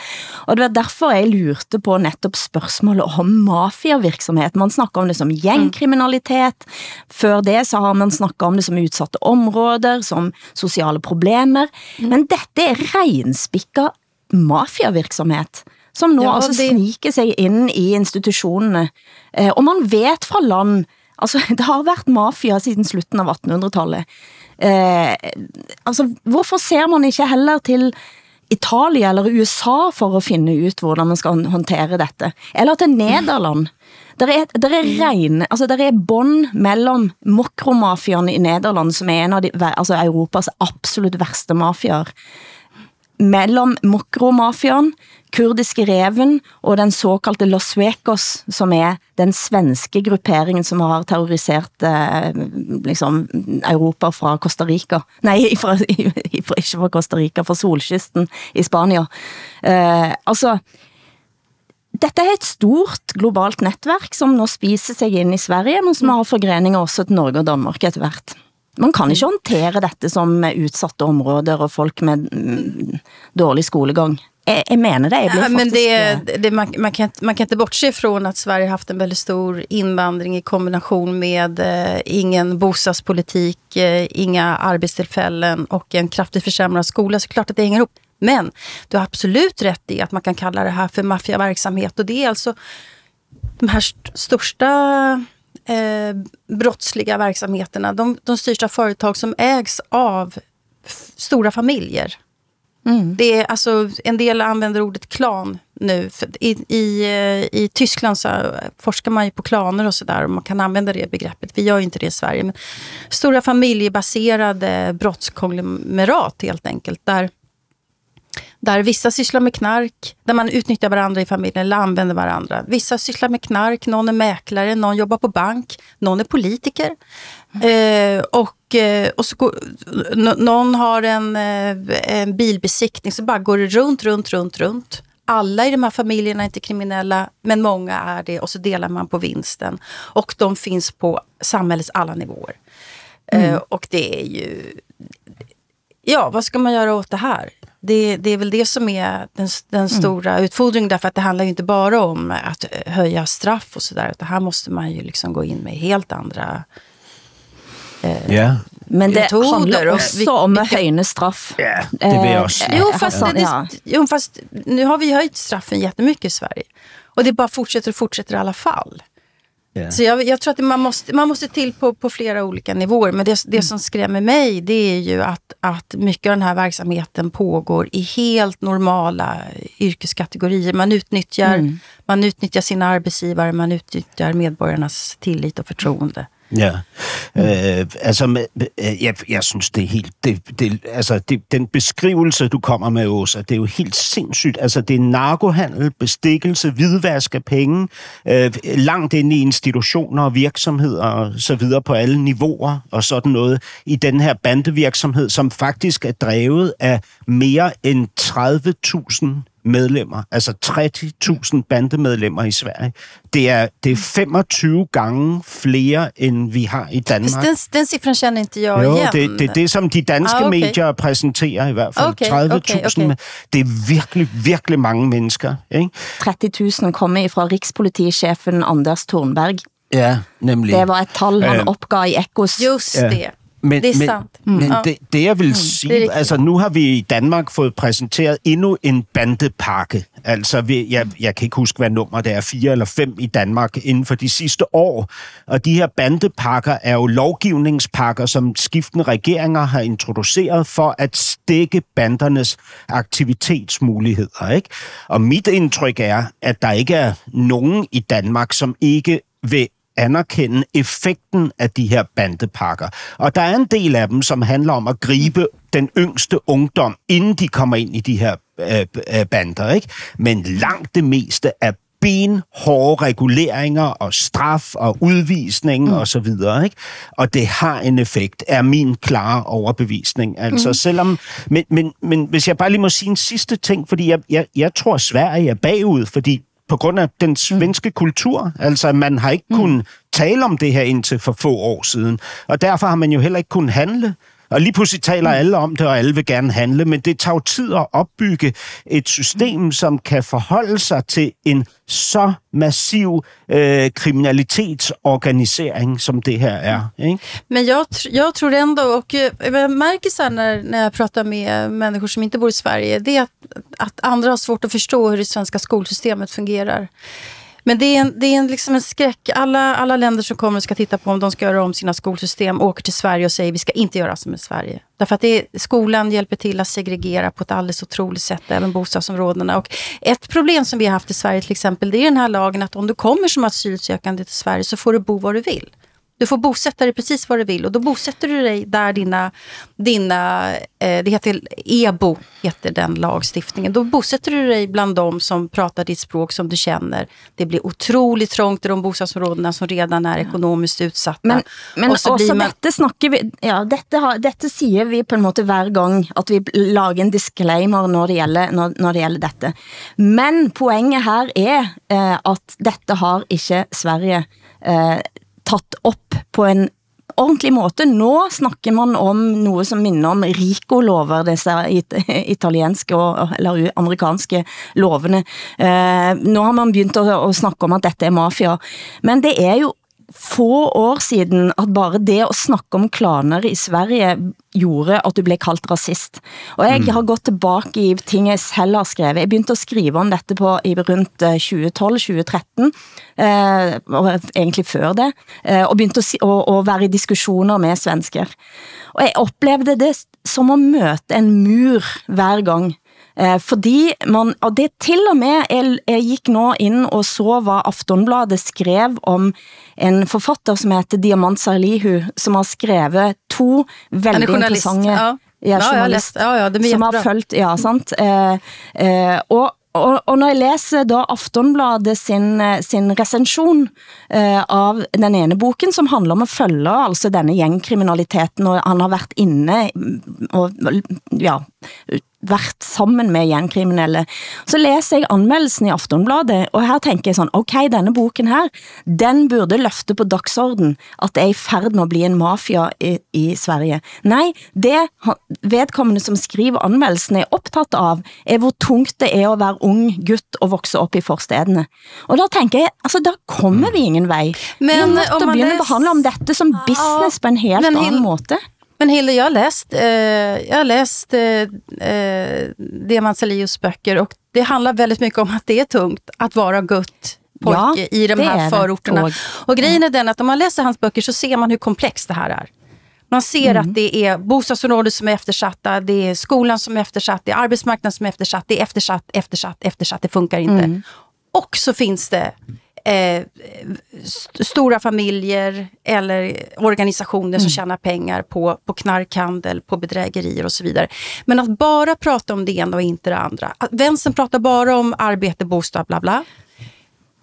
og det var derfor jeg lurte på netop spørgsmålet om mafiavirksomhed. Man snakker om det som gjengkriminalitet. før det så har man snakket om det som utsatte områder, som sociale problemer, men dette er renspikket mafiavirksomhet, som nu Ja, altså det- sniker sig ind i institutionerne. Eh, og man vet fra land, altså *laughs* det har været mafia siden slutten av 1800-tallet. Eh, altså hvorfor ser man ikke heller til Italia eller USA for at finde ut, hvordan man skal håndtere dette? Eller til Nederland? Der er, der er regne, altså der er bånd mellem mokromafiaen i Nederland, som er en av de, altså Europas absolut værste mafiaer, mellem makromafian, kurdiske reven og den såkaldte Los Vekos, som er den svenske grupperingen, som har terroriseret eh, liksom, Europa fra Costa Rica. Nej, *laughs* fra, fra, ikke fra Costa Rica, fra solkysten i Spanien. Eh, altså, dette er et stort globalt netværk, som nu spiser sig ind i Sverige, men som har forgreninger også til Norge og Danmark etter hvert. Man kan ikke håndtere dette som utsatte områder og folk med mm, dårlig skolegang. Jeg, jeg mener det. Jeg blir Ja, men faktisk, eh, det, det, man, man, kan, man kan inte bortse ifrån att Sverige har haft en väldigt stor invandring i kombination med eh, ingen bostadspolitik, eh, inga arbetstillfällen och en kraftigt försämrad skola. Så klart att det hänger ihop. Men du har absolut rätt i att man kan kalla det här för maffiaverksamhet. Och det är alltså de här st största eh, brottsliga verksamheterna. De, de styrs av företag som ägs av stora familjer. Mm. Det är, alltså, en del använder ordet klan nu. I, i, eh, I Tyskland så forskar man ju på klaner och sådär och man kan använda det begreppet. Vi gör ju inte det i Sverige. Men stora familjebaserade brottskonglomerat helt enkelt. Där, där vissa sysslar med knark, där man utnyttjar varandra i familjen eller använder varandra. Vissa sysslar med knark, någon är mäklare, någon jobbar på bank, någon är politiker. Mm. Eh, och, eh, och så, någon har en, eh, en bilbesiktning, så bara går det runt, runt, runt, runt. Alla i de här familjerna är inte kriminella, men många är det och så delar man på vinsten. Och de finns på samhällets alla nivåer. Mm. Eh, och det är ju... Ja, vad ska man göra åt det här? Det, det är väl det som är den, den mm. stora mm. utfordringen därför att det handlar ju inte bara om att höja straff og sådär. Här måste man ju liksom gå in med helt andra eh, yeah. Men det handlar också om att höjna straff. Ja, det jag också. Eh, jo, fast, det, det, jo, fast nu har vi höjt straffen jättemycket i Sverige. Och det bara fortsätter och fortsätter i alla fall. Yeah. Så jag, jag, tror att man måste, man måste till på, på flera olika nivåer. Men det, det mm. som skrämmer mig det är ju att, att mycket av den här verksamheten pågår i helt normala yrkeskategorier. Man utnyttjar, mm. man utnyttjar sina arbetsgivare, man utnyttjar medborgarnas tillit och förtroende. Ja, øh, altså øh, jeg, jeg synes det er helt, det, det, altså det, den beskrivelse du kommer med, Åsa, det er jo helt sindssygt. Altså det er narkohandel, bestikkelse, hvidvask af penge, øh, langt ind i institutioner og virksomheder og så videre på alle niveauer og sådan noget i den her bandevirksomhed, som faktisk er drevet af mere end 30.000 medlemmer, altså 30.000 bandemedlemmer i Sverige. Det er, det er 25 gange flere, end vi har i Danmark. Den, den siffran känner inte jag jo, igen. Det, det er det, som de danske ah, okay. medier præsenterer i hvert fald. Okay, 30.000. Okay, okay. Det er virkelig, virkelig mange mennesker. Ikke? 30.000 kommer fra Rikspolitichefen Anders Thornberg. Ja, nemlig. Det var et tal, han opgav i Ekos. Just det. Ja. Men, det er men, sant. Mm. Men det, det jeg vil mm. sige, altså nu har vi i Danmark fået præsenteret endnu en bandepakke. Altså vi, jeg, jeg kan ikke huske, hvad nummer det er, fire eller fem i Danmark inden for de sidste år. Og de her bandepakker er jo lovgivningspakker, som skiftende regeringer har introduceret for at stikke bandernes aktivitetsmuligheder. Ikke? Og mit indtryk er, at der ikke er nogen i Danmark, som ikke vil anerkende effekten af de her bandepakker. Og der er en del af dem, som handler om at gribe den yngste ungdom, inden de kommer ind i de her øh, øh, bander. Ikke? Men langt det meste er benhårde reguleringer og straf og udvisning mm. og så videre, ikke? Og det har en effekt, er min klare overbevisning. Altså mm. selvom, men, men, men hvis jeg bare lige må sige en sidste ting, fordi jeg, jeg, jeg tror Sverige er bagud, fordi på grund af den svenske mm. kultur. Altså, man har ikke mm. kunnet tale om det her indtil for få år siden. Og derfor har man jo heller ikke kunnet handle. Og lige pludselig taler mm. alle om det, og alle vil gerne handle, men det tager jo tid at opbygge et system, som kan forholde sig til en så massiv eh, kriminalitetsorganisering som det här är. Ikke? Men jag, jag tror ändå, och jag märker så när, när jag pratar med människor som inte bor i Sverige, det är att, att andra har svårt att förstå hur det svenska skolsystemet fungerar. Men det är, en, det är en, liksom en skräck. Alla, alla länder som kommer och ska titta på om de ska göra om sina skolsystem åker till Sverige och säger vi ska inte göra som i Sverige. Därför att det är, skolan hjälper till att segregera på ett alldeles otroligt sätt, även bostadsområdena. Och ett problem som vi har haft i Sverige till exempel, det är den här lagen att om du kommer som asylsökande till Sverige så får du bo var du vill. Du får bosätta dig precis var du vill och då bosätter du dig där dina, dina eh, det heter EBO, heter den lagstiftningen. Då bosätter du dig bland dem som pratar ditt språk som du känner. Det blir otroligt trångt i de bostadsområdena som redan är ekonomiskt utsatta. Men, men och så også man... dette snakker vi, ja, dette, har, dette siger vi på en måte hver gang, at vi lager en disclaimer når det gælder, når, når det gælder dette. Men poenget her er eh, at dette har ikke Sverige eh, tatt op på en ordentlig måte. Nå snakker man om noget som minder om RICO-lover, disse it italienske og, eller amerikanske lovene. Eh, nu har man begyndt at, at snakke om, at dette er mafia. Men det er jo få år siden, at bare det at snakke om klaner i Sverige gjorde at du blev kaldt racist. Og jeg har gått tilbage i ting jeg selv har skrevet. Jeg begyndte at skrive om dette på i rundt 2012-2013, eh, og egentlig før det, eh, og begyndte at, å, å være i diskussioner med svensker. Og jeg oplevede det som at møte en mur hver gang. Eh, fordi man, og det til og med, jeg, jeg gik nå ind og så, hvad Aftonbladet skrev om en forfatter, som heter Diamant Sarlihu, som har skrevet to veldig er journalist, interessante... ja. Ja, har læst- ja, ja, det som har følt, ja, sant? Eh, eh, og, og, og når jeg læser da Aftonbladet sin, eh, sin recension eh, av den ene boken, som handler om at følge altså denne gjengkriminaliteten, og han har været inne og ja, været sammen med gjengkriminelle, så læser jeg anmeldelsen i Aftonbladet, og her tænker jeg sådan, ok, denne boken her, den burde løfte på dagsorden, at det er i færd med at blive en mafia i, i Sverige. Nej, det vedkommende, som skriver anmeldelsen, er optaget av, er hvor tungt det er at være ung gutt og vokse op i forstedene. Og der tænker jeg, altså der kommer vi ingen vej. Men, vi er nødt til om at man begynde at behandle om dette som business på en helt men anden måte. Men Hilde, jag har läst, eh, jag har läst eh, eh, Diamant Salius böcker och det handlar väldigt mycket om att det är tungt att vara gutt pojke Ja, i de här förorterna. Och- Och grejen är den att om man läser hans böcker så ser man hur komplext det här är. Man ser Mm. att det är bostadsområdet som är eftersatta, det är skolan som är eftersatt, det är arbetsmarknaden som är eftersatt, det är eftersatt, eftersatt, eftersatt, det funkar inte. Mm. Och så finns det eh, st- stora familjer eller organisationer som tjänar pengar på, på knarkhandel, på bedrägerier och så vidare. Men att bara prata om det ena och inte det andra. Att vänstern pratar bara om arbete, bostad, bla bla.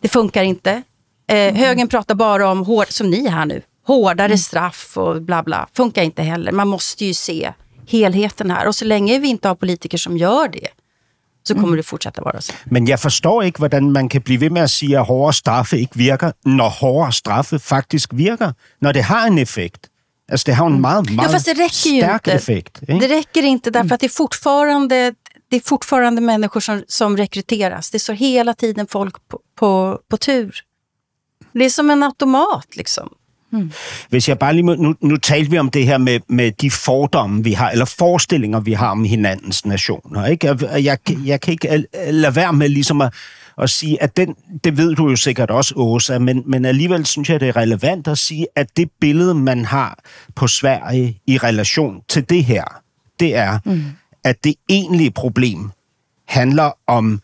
Det funkar inte. Eh, Högern pratar bara om, hård, som ni här nu, hårdare straff och bla bla. Funkar inte heller. Man måste ju se helheten här. Och så länge vi inte har politiker som gör det, så kommer det fortsätta vara så. Men jeg forstår ikke, hvordan man kan blive ved med at sige, at hårdere straffe ikke virker, når hårdere straffe faktisk virker, når det har en effekt. Altså, det har en meget, Ja, meget fast det räcker ju stærk inte. effekt. Ikke? Det räcker inte därför att det är fortfarande, det är fortfarande människor som, som rekryteras. Det står hela tiden folk på, på, på tur. Det är som en automat liksom. Hvis jeg bare lige må, nu, nu talte vi om det her med, med de fordomme, vi har, eller forestillinger, vi har om hinandens nationer. Ikke? Jeg, jeg, jeg kan ikke al- lade være med ligesom at, at sige, at den, det ved du jo sikkert også, Åsa, men, men alligevel synes jeg, det er relevant at sige, at det billede, man har på Sverige i relation til det her, det er, mm. at det egentlige problem handler om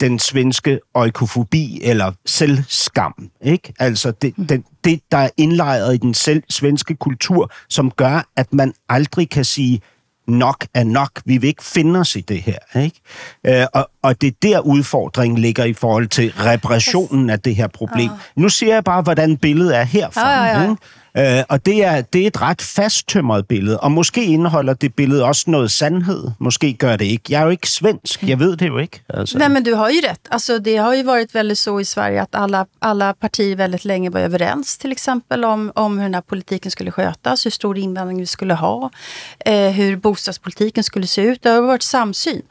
den svenske oikofobi eller selvskam. Ikke? Altså det, den, det, der er indlejret i den selv, svenske kultur, som gør, at man aldrig kan sige, nok er nok. Vi vil ikke finde os i det her. Ikke? Øh, og, og det er der udfordringen ligger i forhold til reparationen af det her problem. Nu ser jeg bare, hvordan billedet er herfra. Ja, ja, ja. Ikke? Øh, og det er, det er et ret fasttømret billede, og måske indeholder det billede også noget sandhed. Måske gør det ikke. Jeg er jo ikke svensk, jeg ved det jo ikke. Altså. Nej men du har ju rätt. Alltså, det har ju varit väldigt så i Sverige att alla, alla partier väldigt länge var överens till exempel om, om hur den här politiken skulle skötas, hur stor invandring vi skulle ha, eh, øh, hur bostadspolitiken skulle se ut. Det har varit samsyn.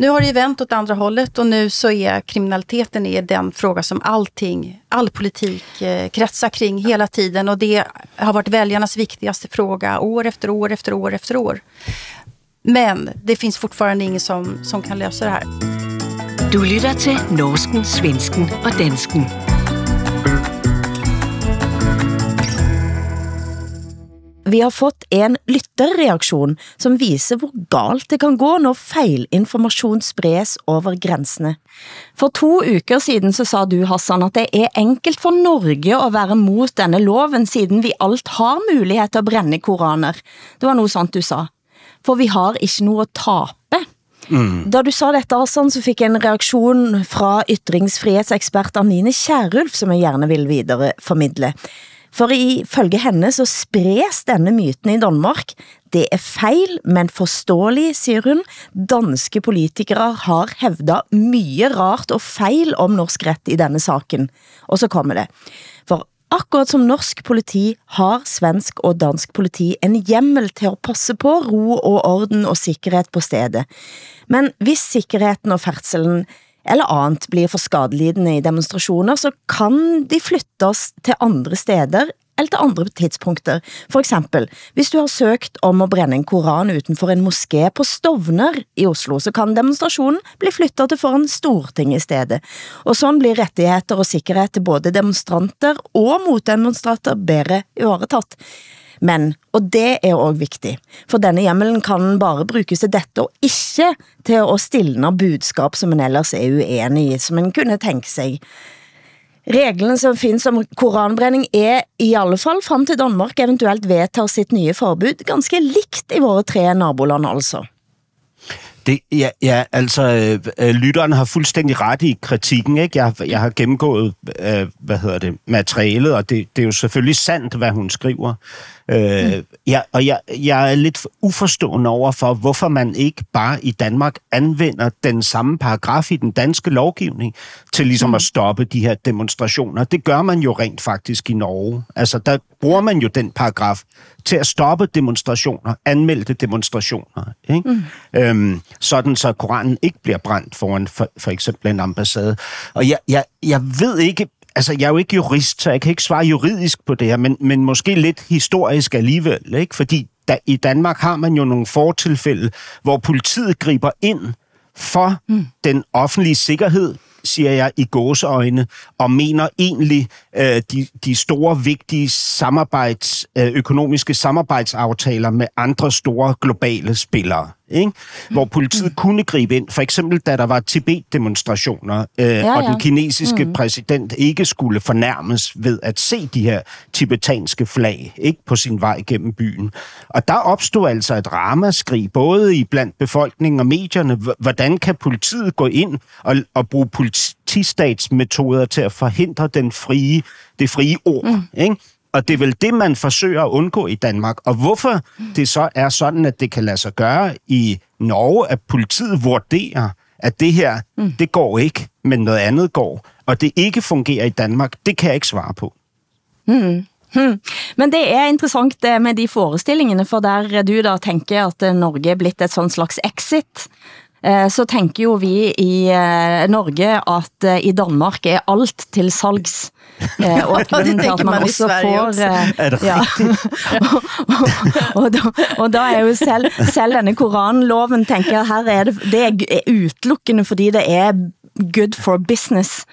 Nu har det ju vänt åt andra hållet och nu så är kriminaliteten är den fråga som allting, all politik eh, kretsar kring hela tiden och det har varit väljarnas viktigaste fråga år efter år efter år efter år. Men det finns fortfarande ingen som, som kan lösa det här. Du lytter til Norsken, Svensken og Dansken. Vi har fått en lytterreaktion som viser hvor galt det kan gå når feilinformation spres over grænsene. For to uker siden så sa du, Hassan, at det er enkelt for Norge at være mot denne loven, siden vi alt har mulighed til at brænde koraner. Det var noe sånt du sa. For vi har ikke noe at tape. Mm. Da du sa dette, Hassan, så fik jeg en reaktion fra ytringsfrihetsekspert Anine Kjærulf, som jeg gerne vil videre formidle. For ifølge henne så spres denne myten i Danmark. Det er fejl, men forståelig, siger hun. Danske politikere har hævdet mye rart og fejl om norsk ret i denne saken. Og så kommer det. For akkurat som norsk politi har svensk og dansk politi en hjemmel til at passe på ro og orden og sikkerhed på stedet. Men hvis sikkerheden og færdselen eller andet bliver for skadelidende i demonstrationer, så kan de flyttes til andre steder eller til andre tidspunkter. For eksempel, hvis du har søgt om at brænde en koran utenfor en moské på Stovner i Oslo, så kan demonstrationen bli flyttet til foran Storting i stedet. Og sådan blir rettigheder og sikkerhed til både demonstranter og motdemonstranter bedre ivaretatt. Men, og det er også viktig, for denne hjemmelen kan bare brukes til dette, og ikke til å stilne budskap, som en ellers er uenig i, som en kunne tænke sig. Reglene som findes om koranbrenning er i alle fall frem til Danmark eventuelt vedtager sitt nye forbud, ganske likt i våre tre naboland altså. Det, ja, ja, altså, øh, lytteren har fuldstændig ret i kritikken, ikke? Jeg, jeg har gennemgået, øh, hvad hedder det, materialet, og det, det er jo selvfølgelig sandt, hvad hun skriver. Øh, mm. ja, og jeg, jeg er lidt uforstående over for, hvorfor man ikke bare i Danmark anvender den samme paragraf i den danske lovgivning til ligesom mm. at stoppe de her demonstrationer. Det gør man jo rent faktisk i Norge. Altså, der bruger man jo den paragraf til at stoppe demonstrationer, anmeldte demonstrationer. Ikke? Mm. Øhm, sådan så Koranen ikke bliver brændt foran for, for eksempel en ambassade. Og jeg, jeg, jeg ved ikke, altså jeg er jo ikke jurist, så jeg kan ikke svare juridisk på det her, men, men måske lidt historisk alligevel, ikke? fordi da, i Danmark har man jo nogle fortilfælde, hvor politiet griber ind for mm. den offentlige sikkerhed, siger jeg i gåseøjne, og mener egentlig øh, de, de store, vigtige samarbejds, øh, økonomiske samarbejdsaftaler med andre store globale spillere ikke? hvor politiet kunne gribe ind. For eksempel, da der var Tibet-demonstrationer, øh, ja, ja. og den kinesiske mm. præsident ikke skulle fornærmes ved at se de her tibetanske flag ikke på sin vej gennem byen. Og der opstod altså et ramaskrig, både i blandt befolkningen og medierne. Hvordan kan politiet gå ind og, og bruge politistatsmetoder til at forhindre den frie, det frie ord? Mm. Ikke? Og det er vel det, man forsøger at undgå i Danmark. Og hvorfor det så er sådan, at det kan lade sig gøre i Norge, at politiet vurderer, at det her, mm. det går ikke, men noget andet går, og det ikke fungerer i Danmark, det kan jeg ikke svare på. Mm. Hmm. Men det er interessant det med de forestillingene, for der du da tænker at Norge er blitt et sånn slags exit. Eh, så tænker jo vi i eh, Norge at eh, i Danmark er alt til salgs. *laughs* Og at grunden til at man også får... Eh, *laughs* er det ja. *laughs* og, og, og, da, og da er jo selv, selv denne koranloven, tænker jeg, her er det, det er utelukkende, fordi det er good for business.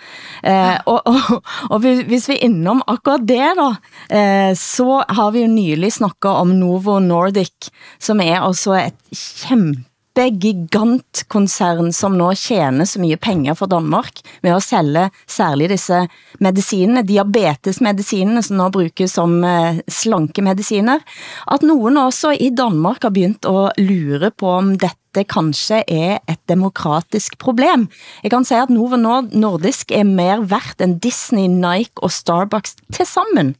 Eh, og, og, og hvis vi er innom akkurat det da, eh, så har vi jo nylig snakket om Novo Nordic, som er altså et kæmpe kæmpe gigantkoncern, som nå tjener så mye penger for Danmark med at sælge særligt disse medicinene, diabetesmedicinene, som nå brukes som eh, slanke mediciner, at nogen også i Danmark har begyndt at lure på om dette kanskje er et demokratisk problem. Jeg kan sige, at Novo Nordisk er mer værd end Disney, Nike og Starbucks til sammen.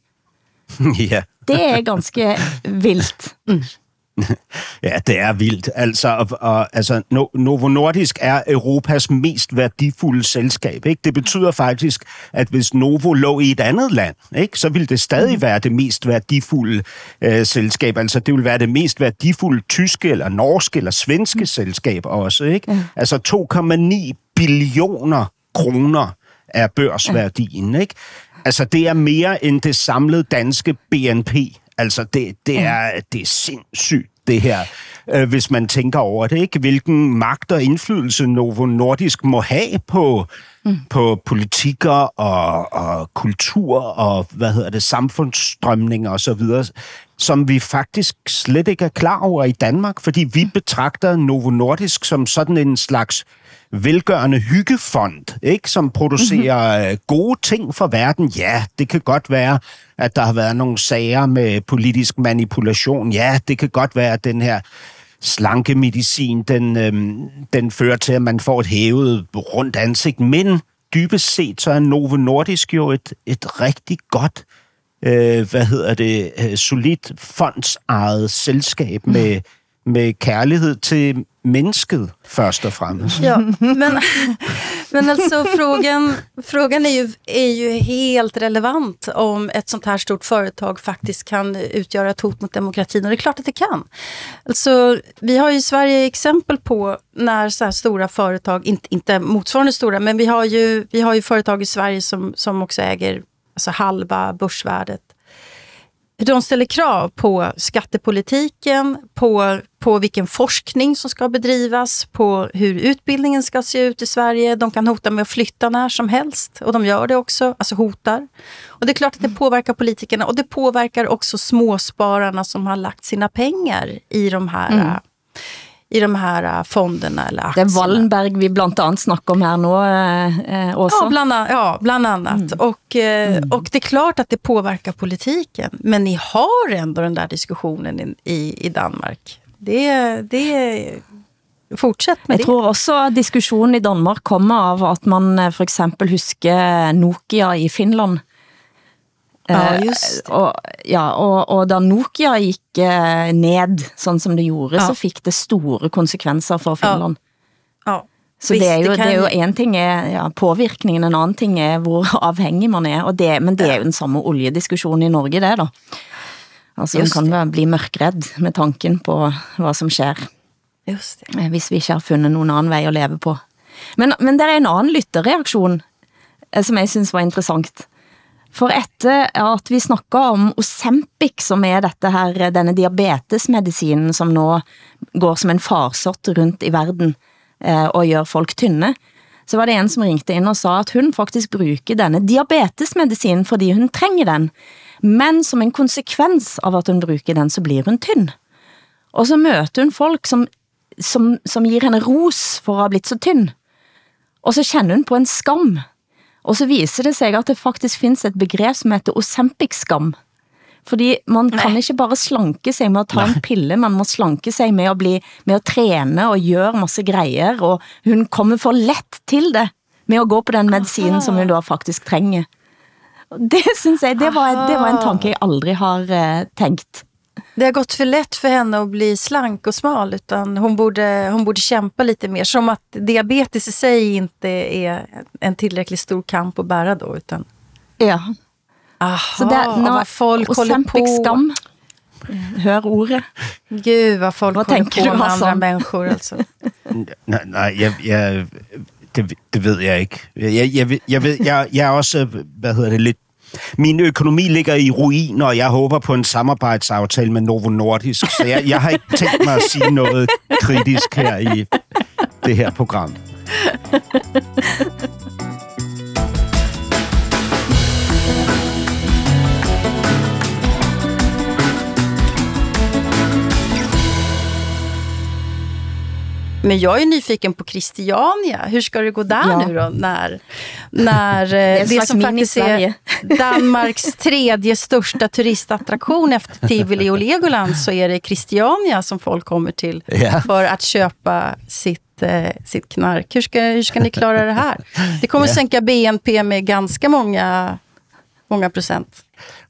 *laughs* Ja. Det er ganske vildt. Mm. *laughs* Ja, det er vildt. Altså, og, og, altså Novo Nordisk er Europas mest værdifulde selskab. Ikke? Det betyder faktisk, at hvis Novo lå i et andet land, ikke, så ville det stadig mhm. være det mest værdifulde øh, selskab. Altså, det vil være det mest værdifulde tyske, eller norske, eller svenske mm. selskab også. Ikke? Mm. Altså 2,9 billioner kroner er børsværdien. Ikke? Altså, det er mere end det samlede danske BNP. Altså, det, det, er, det er sindssygt, det her, øh, hvis man tænker over det. ikke Hvilken magt og indflydelse Novo Nordisk må have på, mm. på politikker og, og kultur og, hvad hedder det, samfundsstrømninger og så videre, som vi faktisk slet ikke er klar over i Danmark, fordi vi mm. betragter Novo Nordisk som sådan en slags velgørende hyggefond, ikke, som producerer mm-hmm. gode ting for verden. Ja, det kan godt være, at der har været nogle sager med politisk manipulation. Ja, det kan godt være, at den her slanke medicin, den, øhm, den fører til, at man får et hævet rundt ansigt. Men dybest set, så er Novo Nordisk jo et, et rigtig godt øh, hvad hedder det, øh, solidt fondsejet selskab med, med kærlighed til mennesket først og fremmest. Ja, men, *laughs* Men alltså frågan, frågan är, ju, är ju helt relevant om ett sånt här stort företag faktiskt kan utgöra ett hot mot demokratin. Och det är klart att det kan. Alltså, vi har ju i Sverige exempel på när så här stora företag, inte, inte motsvarande stora, men vi har ju, vi har ju företag i Sverige som, som också äger alltså halva börsvärdet de ställer krav på skattepolitiken, på, på vilken forskning som ska bedrivas, på hur utbildningen ska se ut i Sverige. De kan hota med att flytta när som helst och de gör det också, alltså hotar. Och det är klart att det påverkar politikerna och det påverkar också småspararna som har lagt sina pengar i de här mm i de här äh, fonderna eller aktierna. Är Wallenberg vi bland annat snackar om här nu eh, också. Ja, bland, ja, bland annat. Mm. Och, eh, mm. och det är klart att det påverkar politiken. Men ni har ändå den där diskussionen i, i, Danmark. Det, det Fortsätt med det. Jeg tror også diskussionen i Danmark kommer av at man for eksempel husker Nokia i Finland, Ja, eh, just det. Og, ja, og, og da Nokia gik eh, ned, sådan som det gjorde, ja. så fik det store konsekvenser for Finland. Ja. ja. Så det er jo, det, det er jo en ting er ja, påvirkningen, en anden ting er hvor *laughs* afhængig man er, og det, men det er jo den samme oljediskussion i Norge det da. Altså man kan vel bli mørkredd med tanken på hvad som sker. Just det. Eh, hvis vi ikke har fundet nogen anden vej at leve på. Men, men der er en anden lytterreaktion, som jeg synes var interessant. For etter at vi snakker om Ozempic, som er dette her, denne diabetesmedicinen, som nå går som en farsort rundt i verden eh, og gør folk tynne, så var det en som ringte ind og sa, at hun faktisk bruger denne diabetesmedicinen, fordi hun trænger den. Men som en konsekvens av at hun bruger den, så blir hun tynd. Og så møter hun folk, som, som, som giver henne ros for at have blitt så tynd. Og så kender hun på en skam, og så viser det sig, at det faktisk findes et begreb, som heter Ozempic-skam. Fordi man kan Nej. ikke bare slanke sig med at ta Nej. en pille, man må slanke sig med at, bli, med at træne og gøre masse greier, og hun kommer for let til det med at gå på den medicinen, som hun da faktisk trænger. Det synes jeg, det var, det var en tanke, jeg aldrig har uh, tænkt. Det har gått för lätt för henne att bli slank och smal, utan hon borde, hon borde kämpa lite mer. Som att diabetes i sig inte är en tillräckligt stor kamp att bära då, utan... Ja. Aha, så där, när folk håller på... Skam. Hör ordet. Gud, vad folk vad håller på med andra människor, alltså. *laughs* nej, nej jag, jag, det, det ved jeg ikke. Jeg, jeg, jeg, ved, jeg, jeg er også, hvad hedder det, lidt min økonomi ligger i ruin, og jeg håber på en samarbejdsaftale med Novo Nordisk, så jeg, jeg har ikke tænkt mig at sige noget kritisk her i det her program. Men jag är nyfiken på Christiania. Hur ska det gå där ja. nu då? När, när det, eh, det som faktiskt är Danmarks tredje största turistattraktion efter Tivoli och Legoland så är det Christiania som folk kommer till ja. för att köpa sitt eh, sitt knark. Hur ska, hur ska ni klara det här? Det kommer ja. sänka BNP med ganska många, många procent.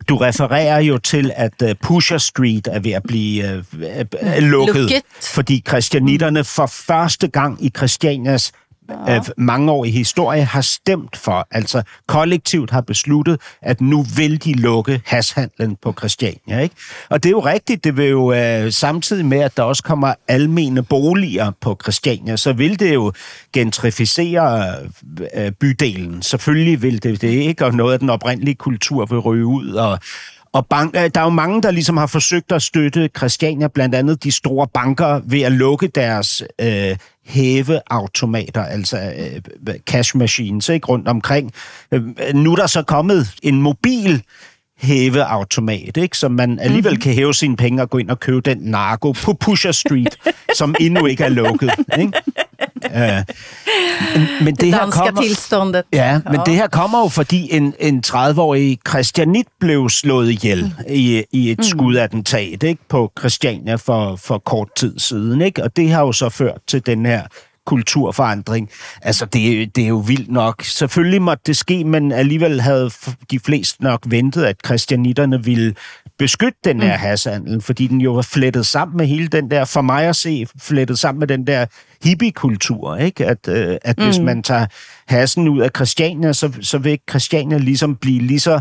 Du refererer jo til, at uh, Pusher Street er ved at blive uh, uh, lukket, lukket, fordi christianitterne for første gang i Christianias ja. øh, mangeårige historie har stemt for, altså kollektivt har besluttet, at nu vil de lukke hashandlen på Christiania. Ikke? Og det er jo rigtigt, det vil jo øh, samtidig med, at der også kommer almene boliger på Christiania, så vil det jo gentrificere øh, bydelen. Selvfølgelig vil det det ikke, og noget af den oprindelige kultur vil ryge ud, og og bank, øh, der er jo mange, der ligesom har forsøgt at støtte Christiania, blandt andet de store banker, ved at lukke deres øh, hæveautomater, altså øh, cash machines, ikke, rundt omkring. Øh, nu er der så kommet en mobil hæveautomat, ikke? så man alligevel mm-hmm. kan hæve sine penge og gå ind og købe den narko på Pusher Street, som endnu ikke er lukket. Ikke? *laughs* Men, men det, det her kommer, tilståndet. Ja, men ja. det her kommer jo, fordi en, en 30-årig Christianit blev slået ihjel mm. i, i et mm. skudattentat ikke? på Christiania for, for kort tid siden. Ikke? Og det har jo så ført til den her kulturforandring. Altså, det, det er jo vildt nok. Selvfølgelig måtte det ske, men alligevel havde de fleste nok ventet, at kristianitterne ville beskytte den her mm. hashandel, fordi den jo var flettet sammen med hele den der, for mig at se, flettet sammen med den der hippie-kultur, ikke? At, øh, at mm. hvis man tager hassen ud af Christiania, så, så vil Christiania ligesom blive lige så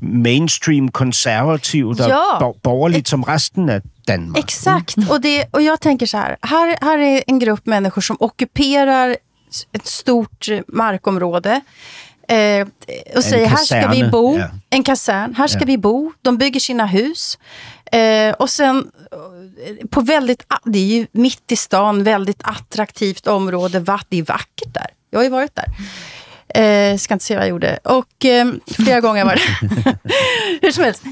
mainstream konservativt och ja. borgerligt som resten av Danmark. Exakt, mm. och, det, och jag tänker så här, här, här är en grupp människor som ockuperar ett stort markområde eh, och säger här ska vi bo, ja. en kasern, här ska ja. vi bo. De bygger sina hus. Eh, och sen eh, på väldigt, det är ju mitt i stan, väldigt attraktivt område. Det är vackert där. Jag har ju varit där. Eh, ska inte säga vad jag gjorde. Och eh, flera gånger var det. *laughs* Hur som helst.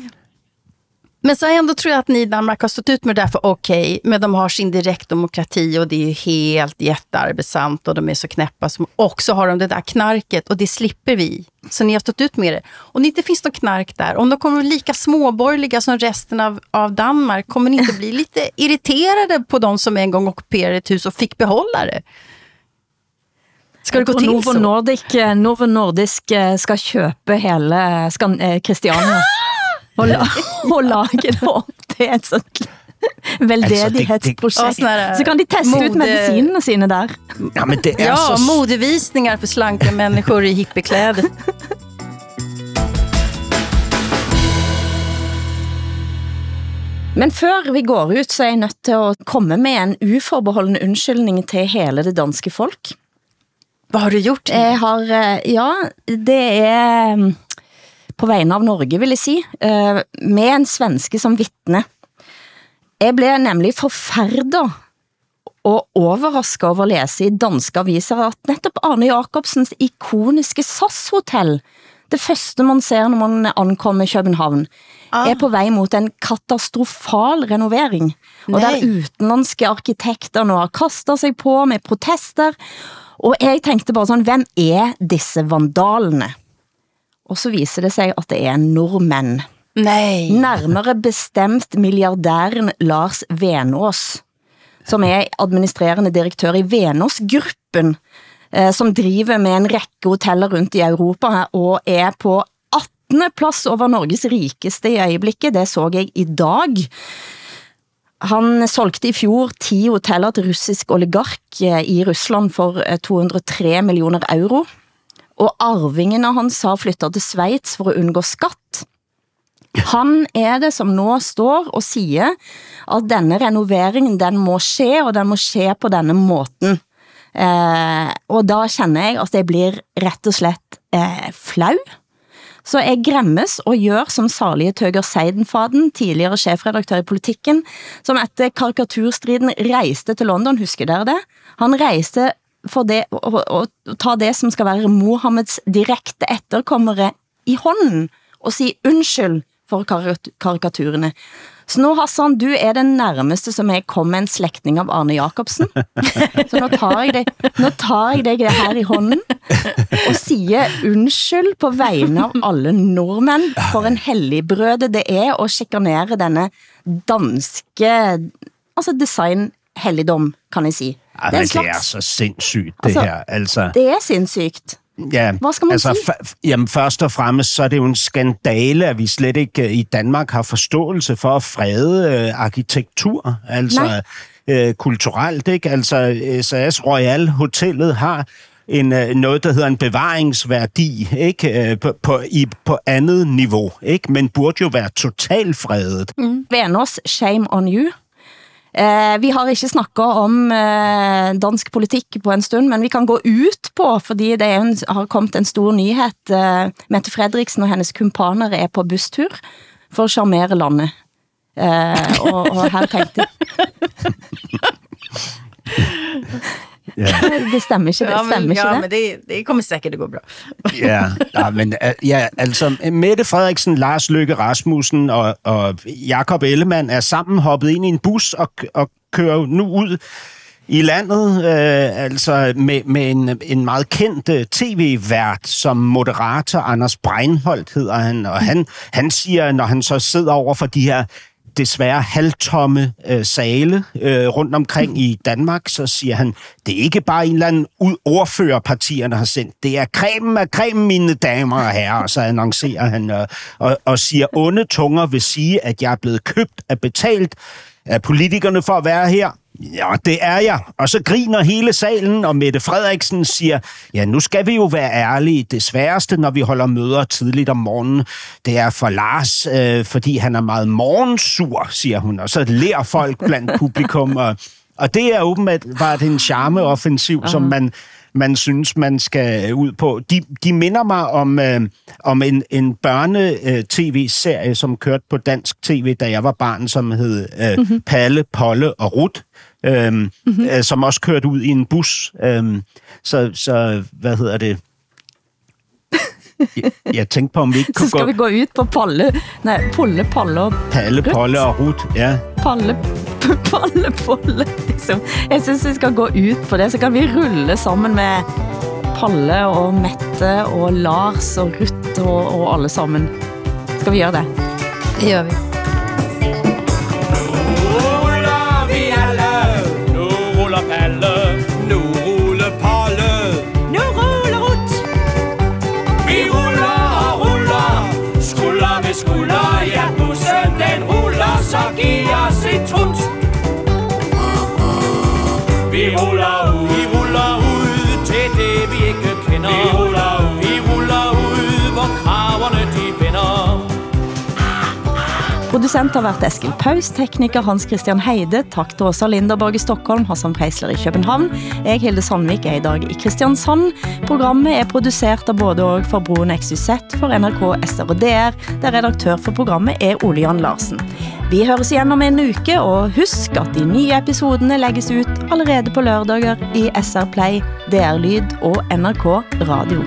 Men så ändå tror jag att ni i Danmark har stått ut med det där för okej, okay, men de har sin direktdemokrati och det är helt jättearbetsamt och de är så knäppa. Och så har de det där knarket och det slipper vi. Så ni har stått ut med det. Om det inte finns något knark där, om de kommer lika småborgerliga som resten av, av Danmark, kommer ni inte bli lite irriterade på de som en gång ockuperade ett hus och fick behålla det? Skal det gå til Novo så? Nordic, eh, Novo Nordisk eh, skal købe hele eh, Christiania *laughs* og, la, og lage det om til et sånt *laughs* veldedighetsprojekt. Altså, så kan de teste mode... ut medicinerne sine der. Ja, men det er ja så... modevisningar för slanka människor i hippiekläder. Men før vi går ut, så er jeg nødt til at komme med en uforbeholden undskyldning til hele det danske folk. Hvad har du gjort? Jeg har, eh, ja, det er mm, på vegne av Norge, vil jeg si, eh, med en svenske som vittne. Jeg blev nemlig forfærdet og overrasket over at læse i danske aviser, at netop Arne Jacobsens ikoniske SAS-hotel, det første man ser når man ankommer København, ah. er på vej mot en katastrofal renovering. Og der utenlandske arkitekter nu har kastet sig på med protester, og jeg tænkte bare sådan, hvem er disse vandalene? Og så viser det sig, at det er nordmænd. Nej. Nærmere bestemt milliardæren Lars Venås, som er administrerende direktør i Venås-gruppen, eh, som driver med en række hoteller rundt i Europa og er på 18. plads over Norges rikeste i øjeblikket. Det så jeg i dag. Han solgte i fjor 10 hoteller til russisk oligark eh, i Rusland for eh, 203 millioner euro. Og arvingene hans har flyttet til Schweiz for at undgå skatt. Han er det som nå står og siger, at denne renoveringen den må ske, og den må ske på denne måten. Eh, og da kender jeg at det blir rett og slett eh, flau. Så jeg gremmes og gør som salige Tøger Seidenfaden, tidligere chefredaktør i politikken, som efter karikaturstriden rejste til London, husker dere det? Han rejste for det, og, og, og ta det som skal være Mohammeds direkte etterkommere i hånden, og sige undskyld for karikaturene. Så nu Hassan, du er den nærmeste som jeg kom med en slægtning av Arne Jacobsen. *laughs* Så nu tar jeg dig, nu tar jeg dig her i hånden og siger undskyld på vegne av alle nordmænd for en helligbrøde det er at chikanere denne danske altså design helligdom, kan jeg sige. Det, er slags... det er så sindssygt, det altså, her. Altså. Det er sindssygt. Ja, Hvad skal man altså, sige? jamen først og fremmest, så er det jo en skandale, at vi slet ikke uh, i Danmark har forståelse for at frede uh, arkitektur, altså uh, kulturelt, ikke? Altså SAS Royal Hotellet har en, noget, der hedder en bevaringsværdi, ikke? På, på, i, på andet niveau, ikke? Men burde jo være totalt fredet. Mm. Veners, shame on you. Eh, vi har ikke snakket om eh, dansk politik på en stund, men vi kan gå ut på, fordi det er en, har kommet en stor nyhed. Eh, Mette Fredriksen og hennes kumpaner er på busstur for at charmere landet. Eh, og, og her tenkte *laughs* *laughs* Yeah. *laughs* det stemmer ikke, det ja, men, stemmer ikke ja, det. men det, det kommer sikkert at gå bra. *laughs* ja, ja, men ja, altså Mette Frederiksen, Lars Løkke Rasmussen og, og Jakob Ellemann er sammen hoppet ind i en bus og, og kører nu ud i landet, øh, altså med, med en, en meget kendt uh, tv-vært som moderator, Anders Breinholt hedder han, og han, han siger, når han så sidder over for de her desværre halvtomme øh, sale øh, rundt omkring i Danmark, så siger han, det er ikke bare en eller anden ud ordførerpartierne har sendt, det er cremen af cremen, mine damer og herrer, så annoncerer han og, og, og siger, onde tunger vil sige, at jeg er blevet købt og betalt af politikerne for at være her. Ja, det er jeg. Og så griner hele salen, og Mette Frederiksen siger, ja, nu skal vi jo være ærlige. Det sværeste, når vi holder møder tidligt om morgenen, det er for Lars, øh, fordi han er meget morgensur, siger hun. Og så lærer folk blandt *laughs* publikum, og, og det er åbenbart en charmeoffensiv, som man man synes, man skal ud på. De, de minder mig om, øh, om en, en børne-tv-serie, som kørte på dansk tv, da jeg var barn, som hed øh, mm-hmm. Palle, Polle og Rut, øh, mm-hmm. øh, som også kørte ud i en bus. Øh, så, så, hvad hedder det? Jeg, jeg tænkte på, om vi ikke *laughs* kunne Så skal gå... vi gå ud på Palle, nej, Polle, Palle og Palle, Rut. Polle og Rut, ja. Palle, *laughs* Palle, Polle, liksom. Jeg synes vi skal gå ud på det, så kan vi rulle sammen med Palle og Mette og Lars og Ruth og, og alle sammen. Skal vi gøre det? Det gør vi. Produsent har været Eskil Paus, tekniker Hans Christian Heide, tak til Åsa Linderborg i Stockholm, Hassan Preisler i København. Jeg, Hilde Sandvik, er i dag i Kristiansand. Programmet er produceret af både og for Broen XYZ, for NRK, SR og DR, der redaktør for programmet er Ole Jan Larsen. Vi høres igen om en uke, og husk at de nye episodene lægges ut allerede på lørdager i SR Play, DR Lyd og NRK Radio.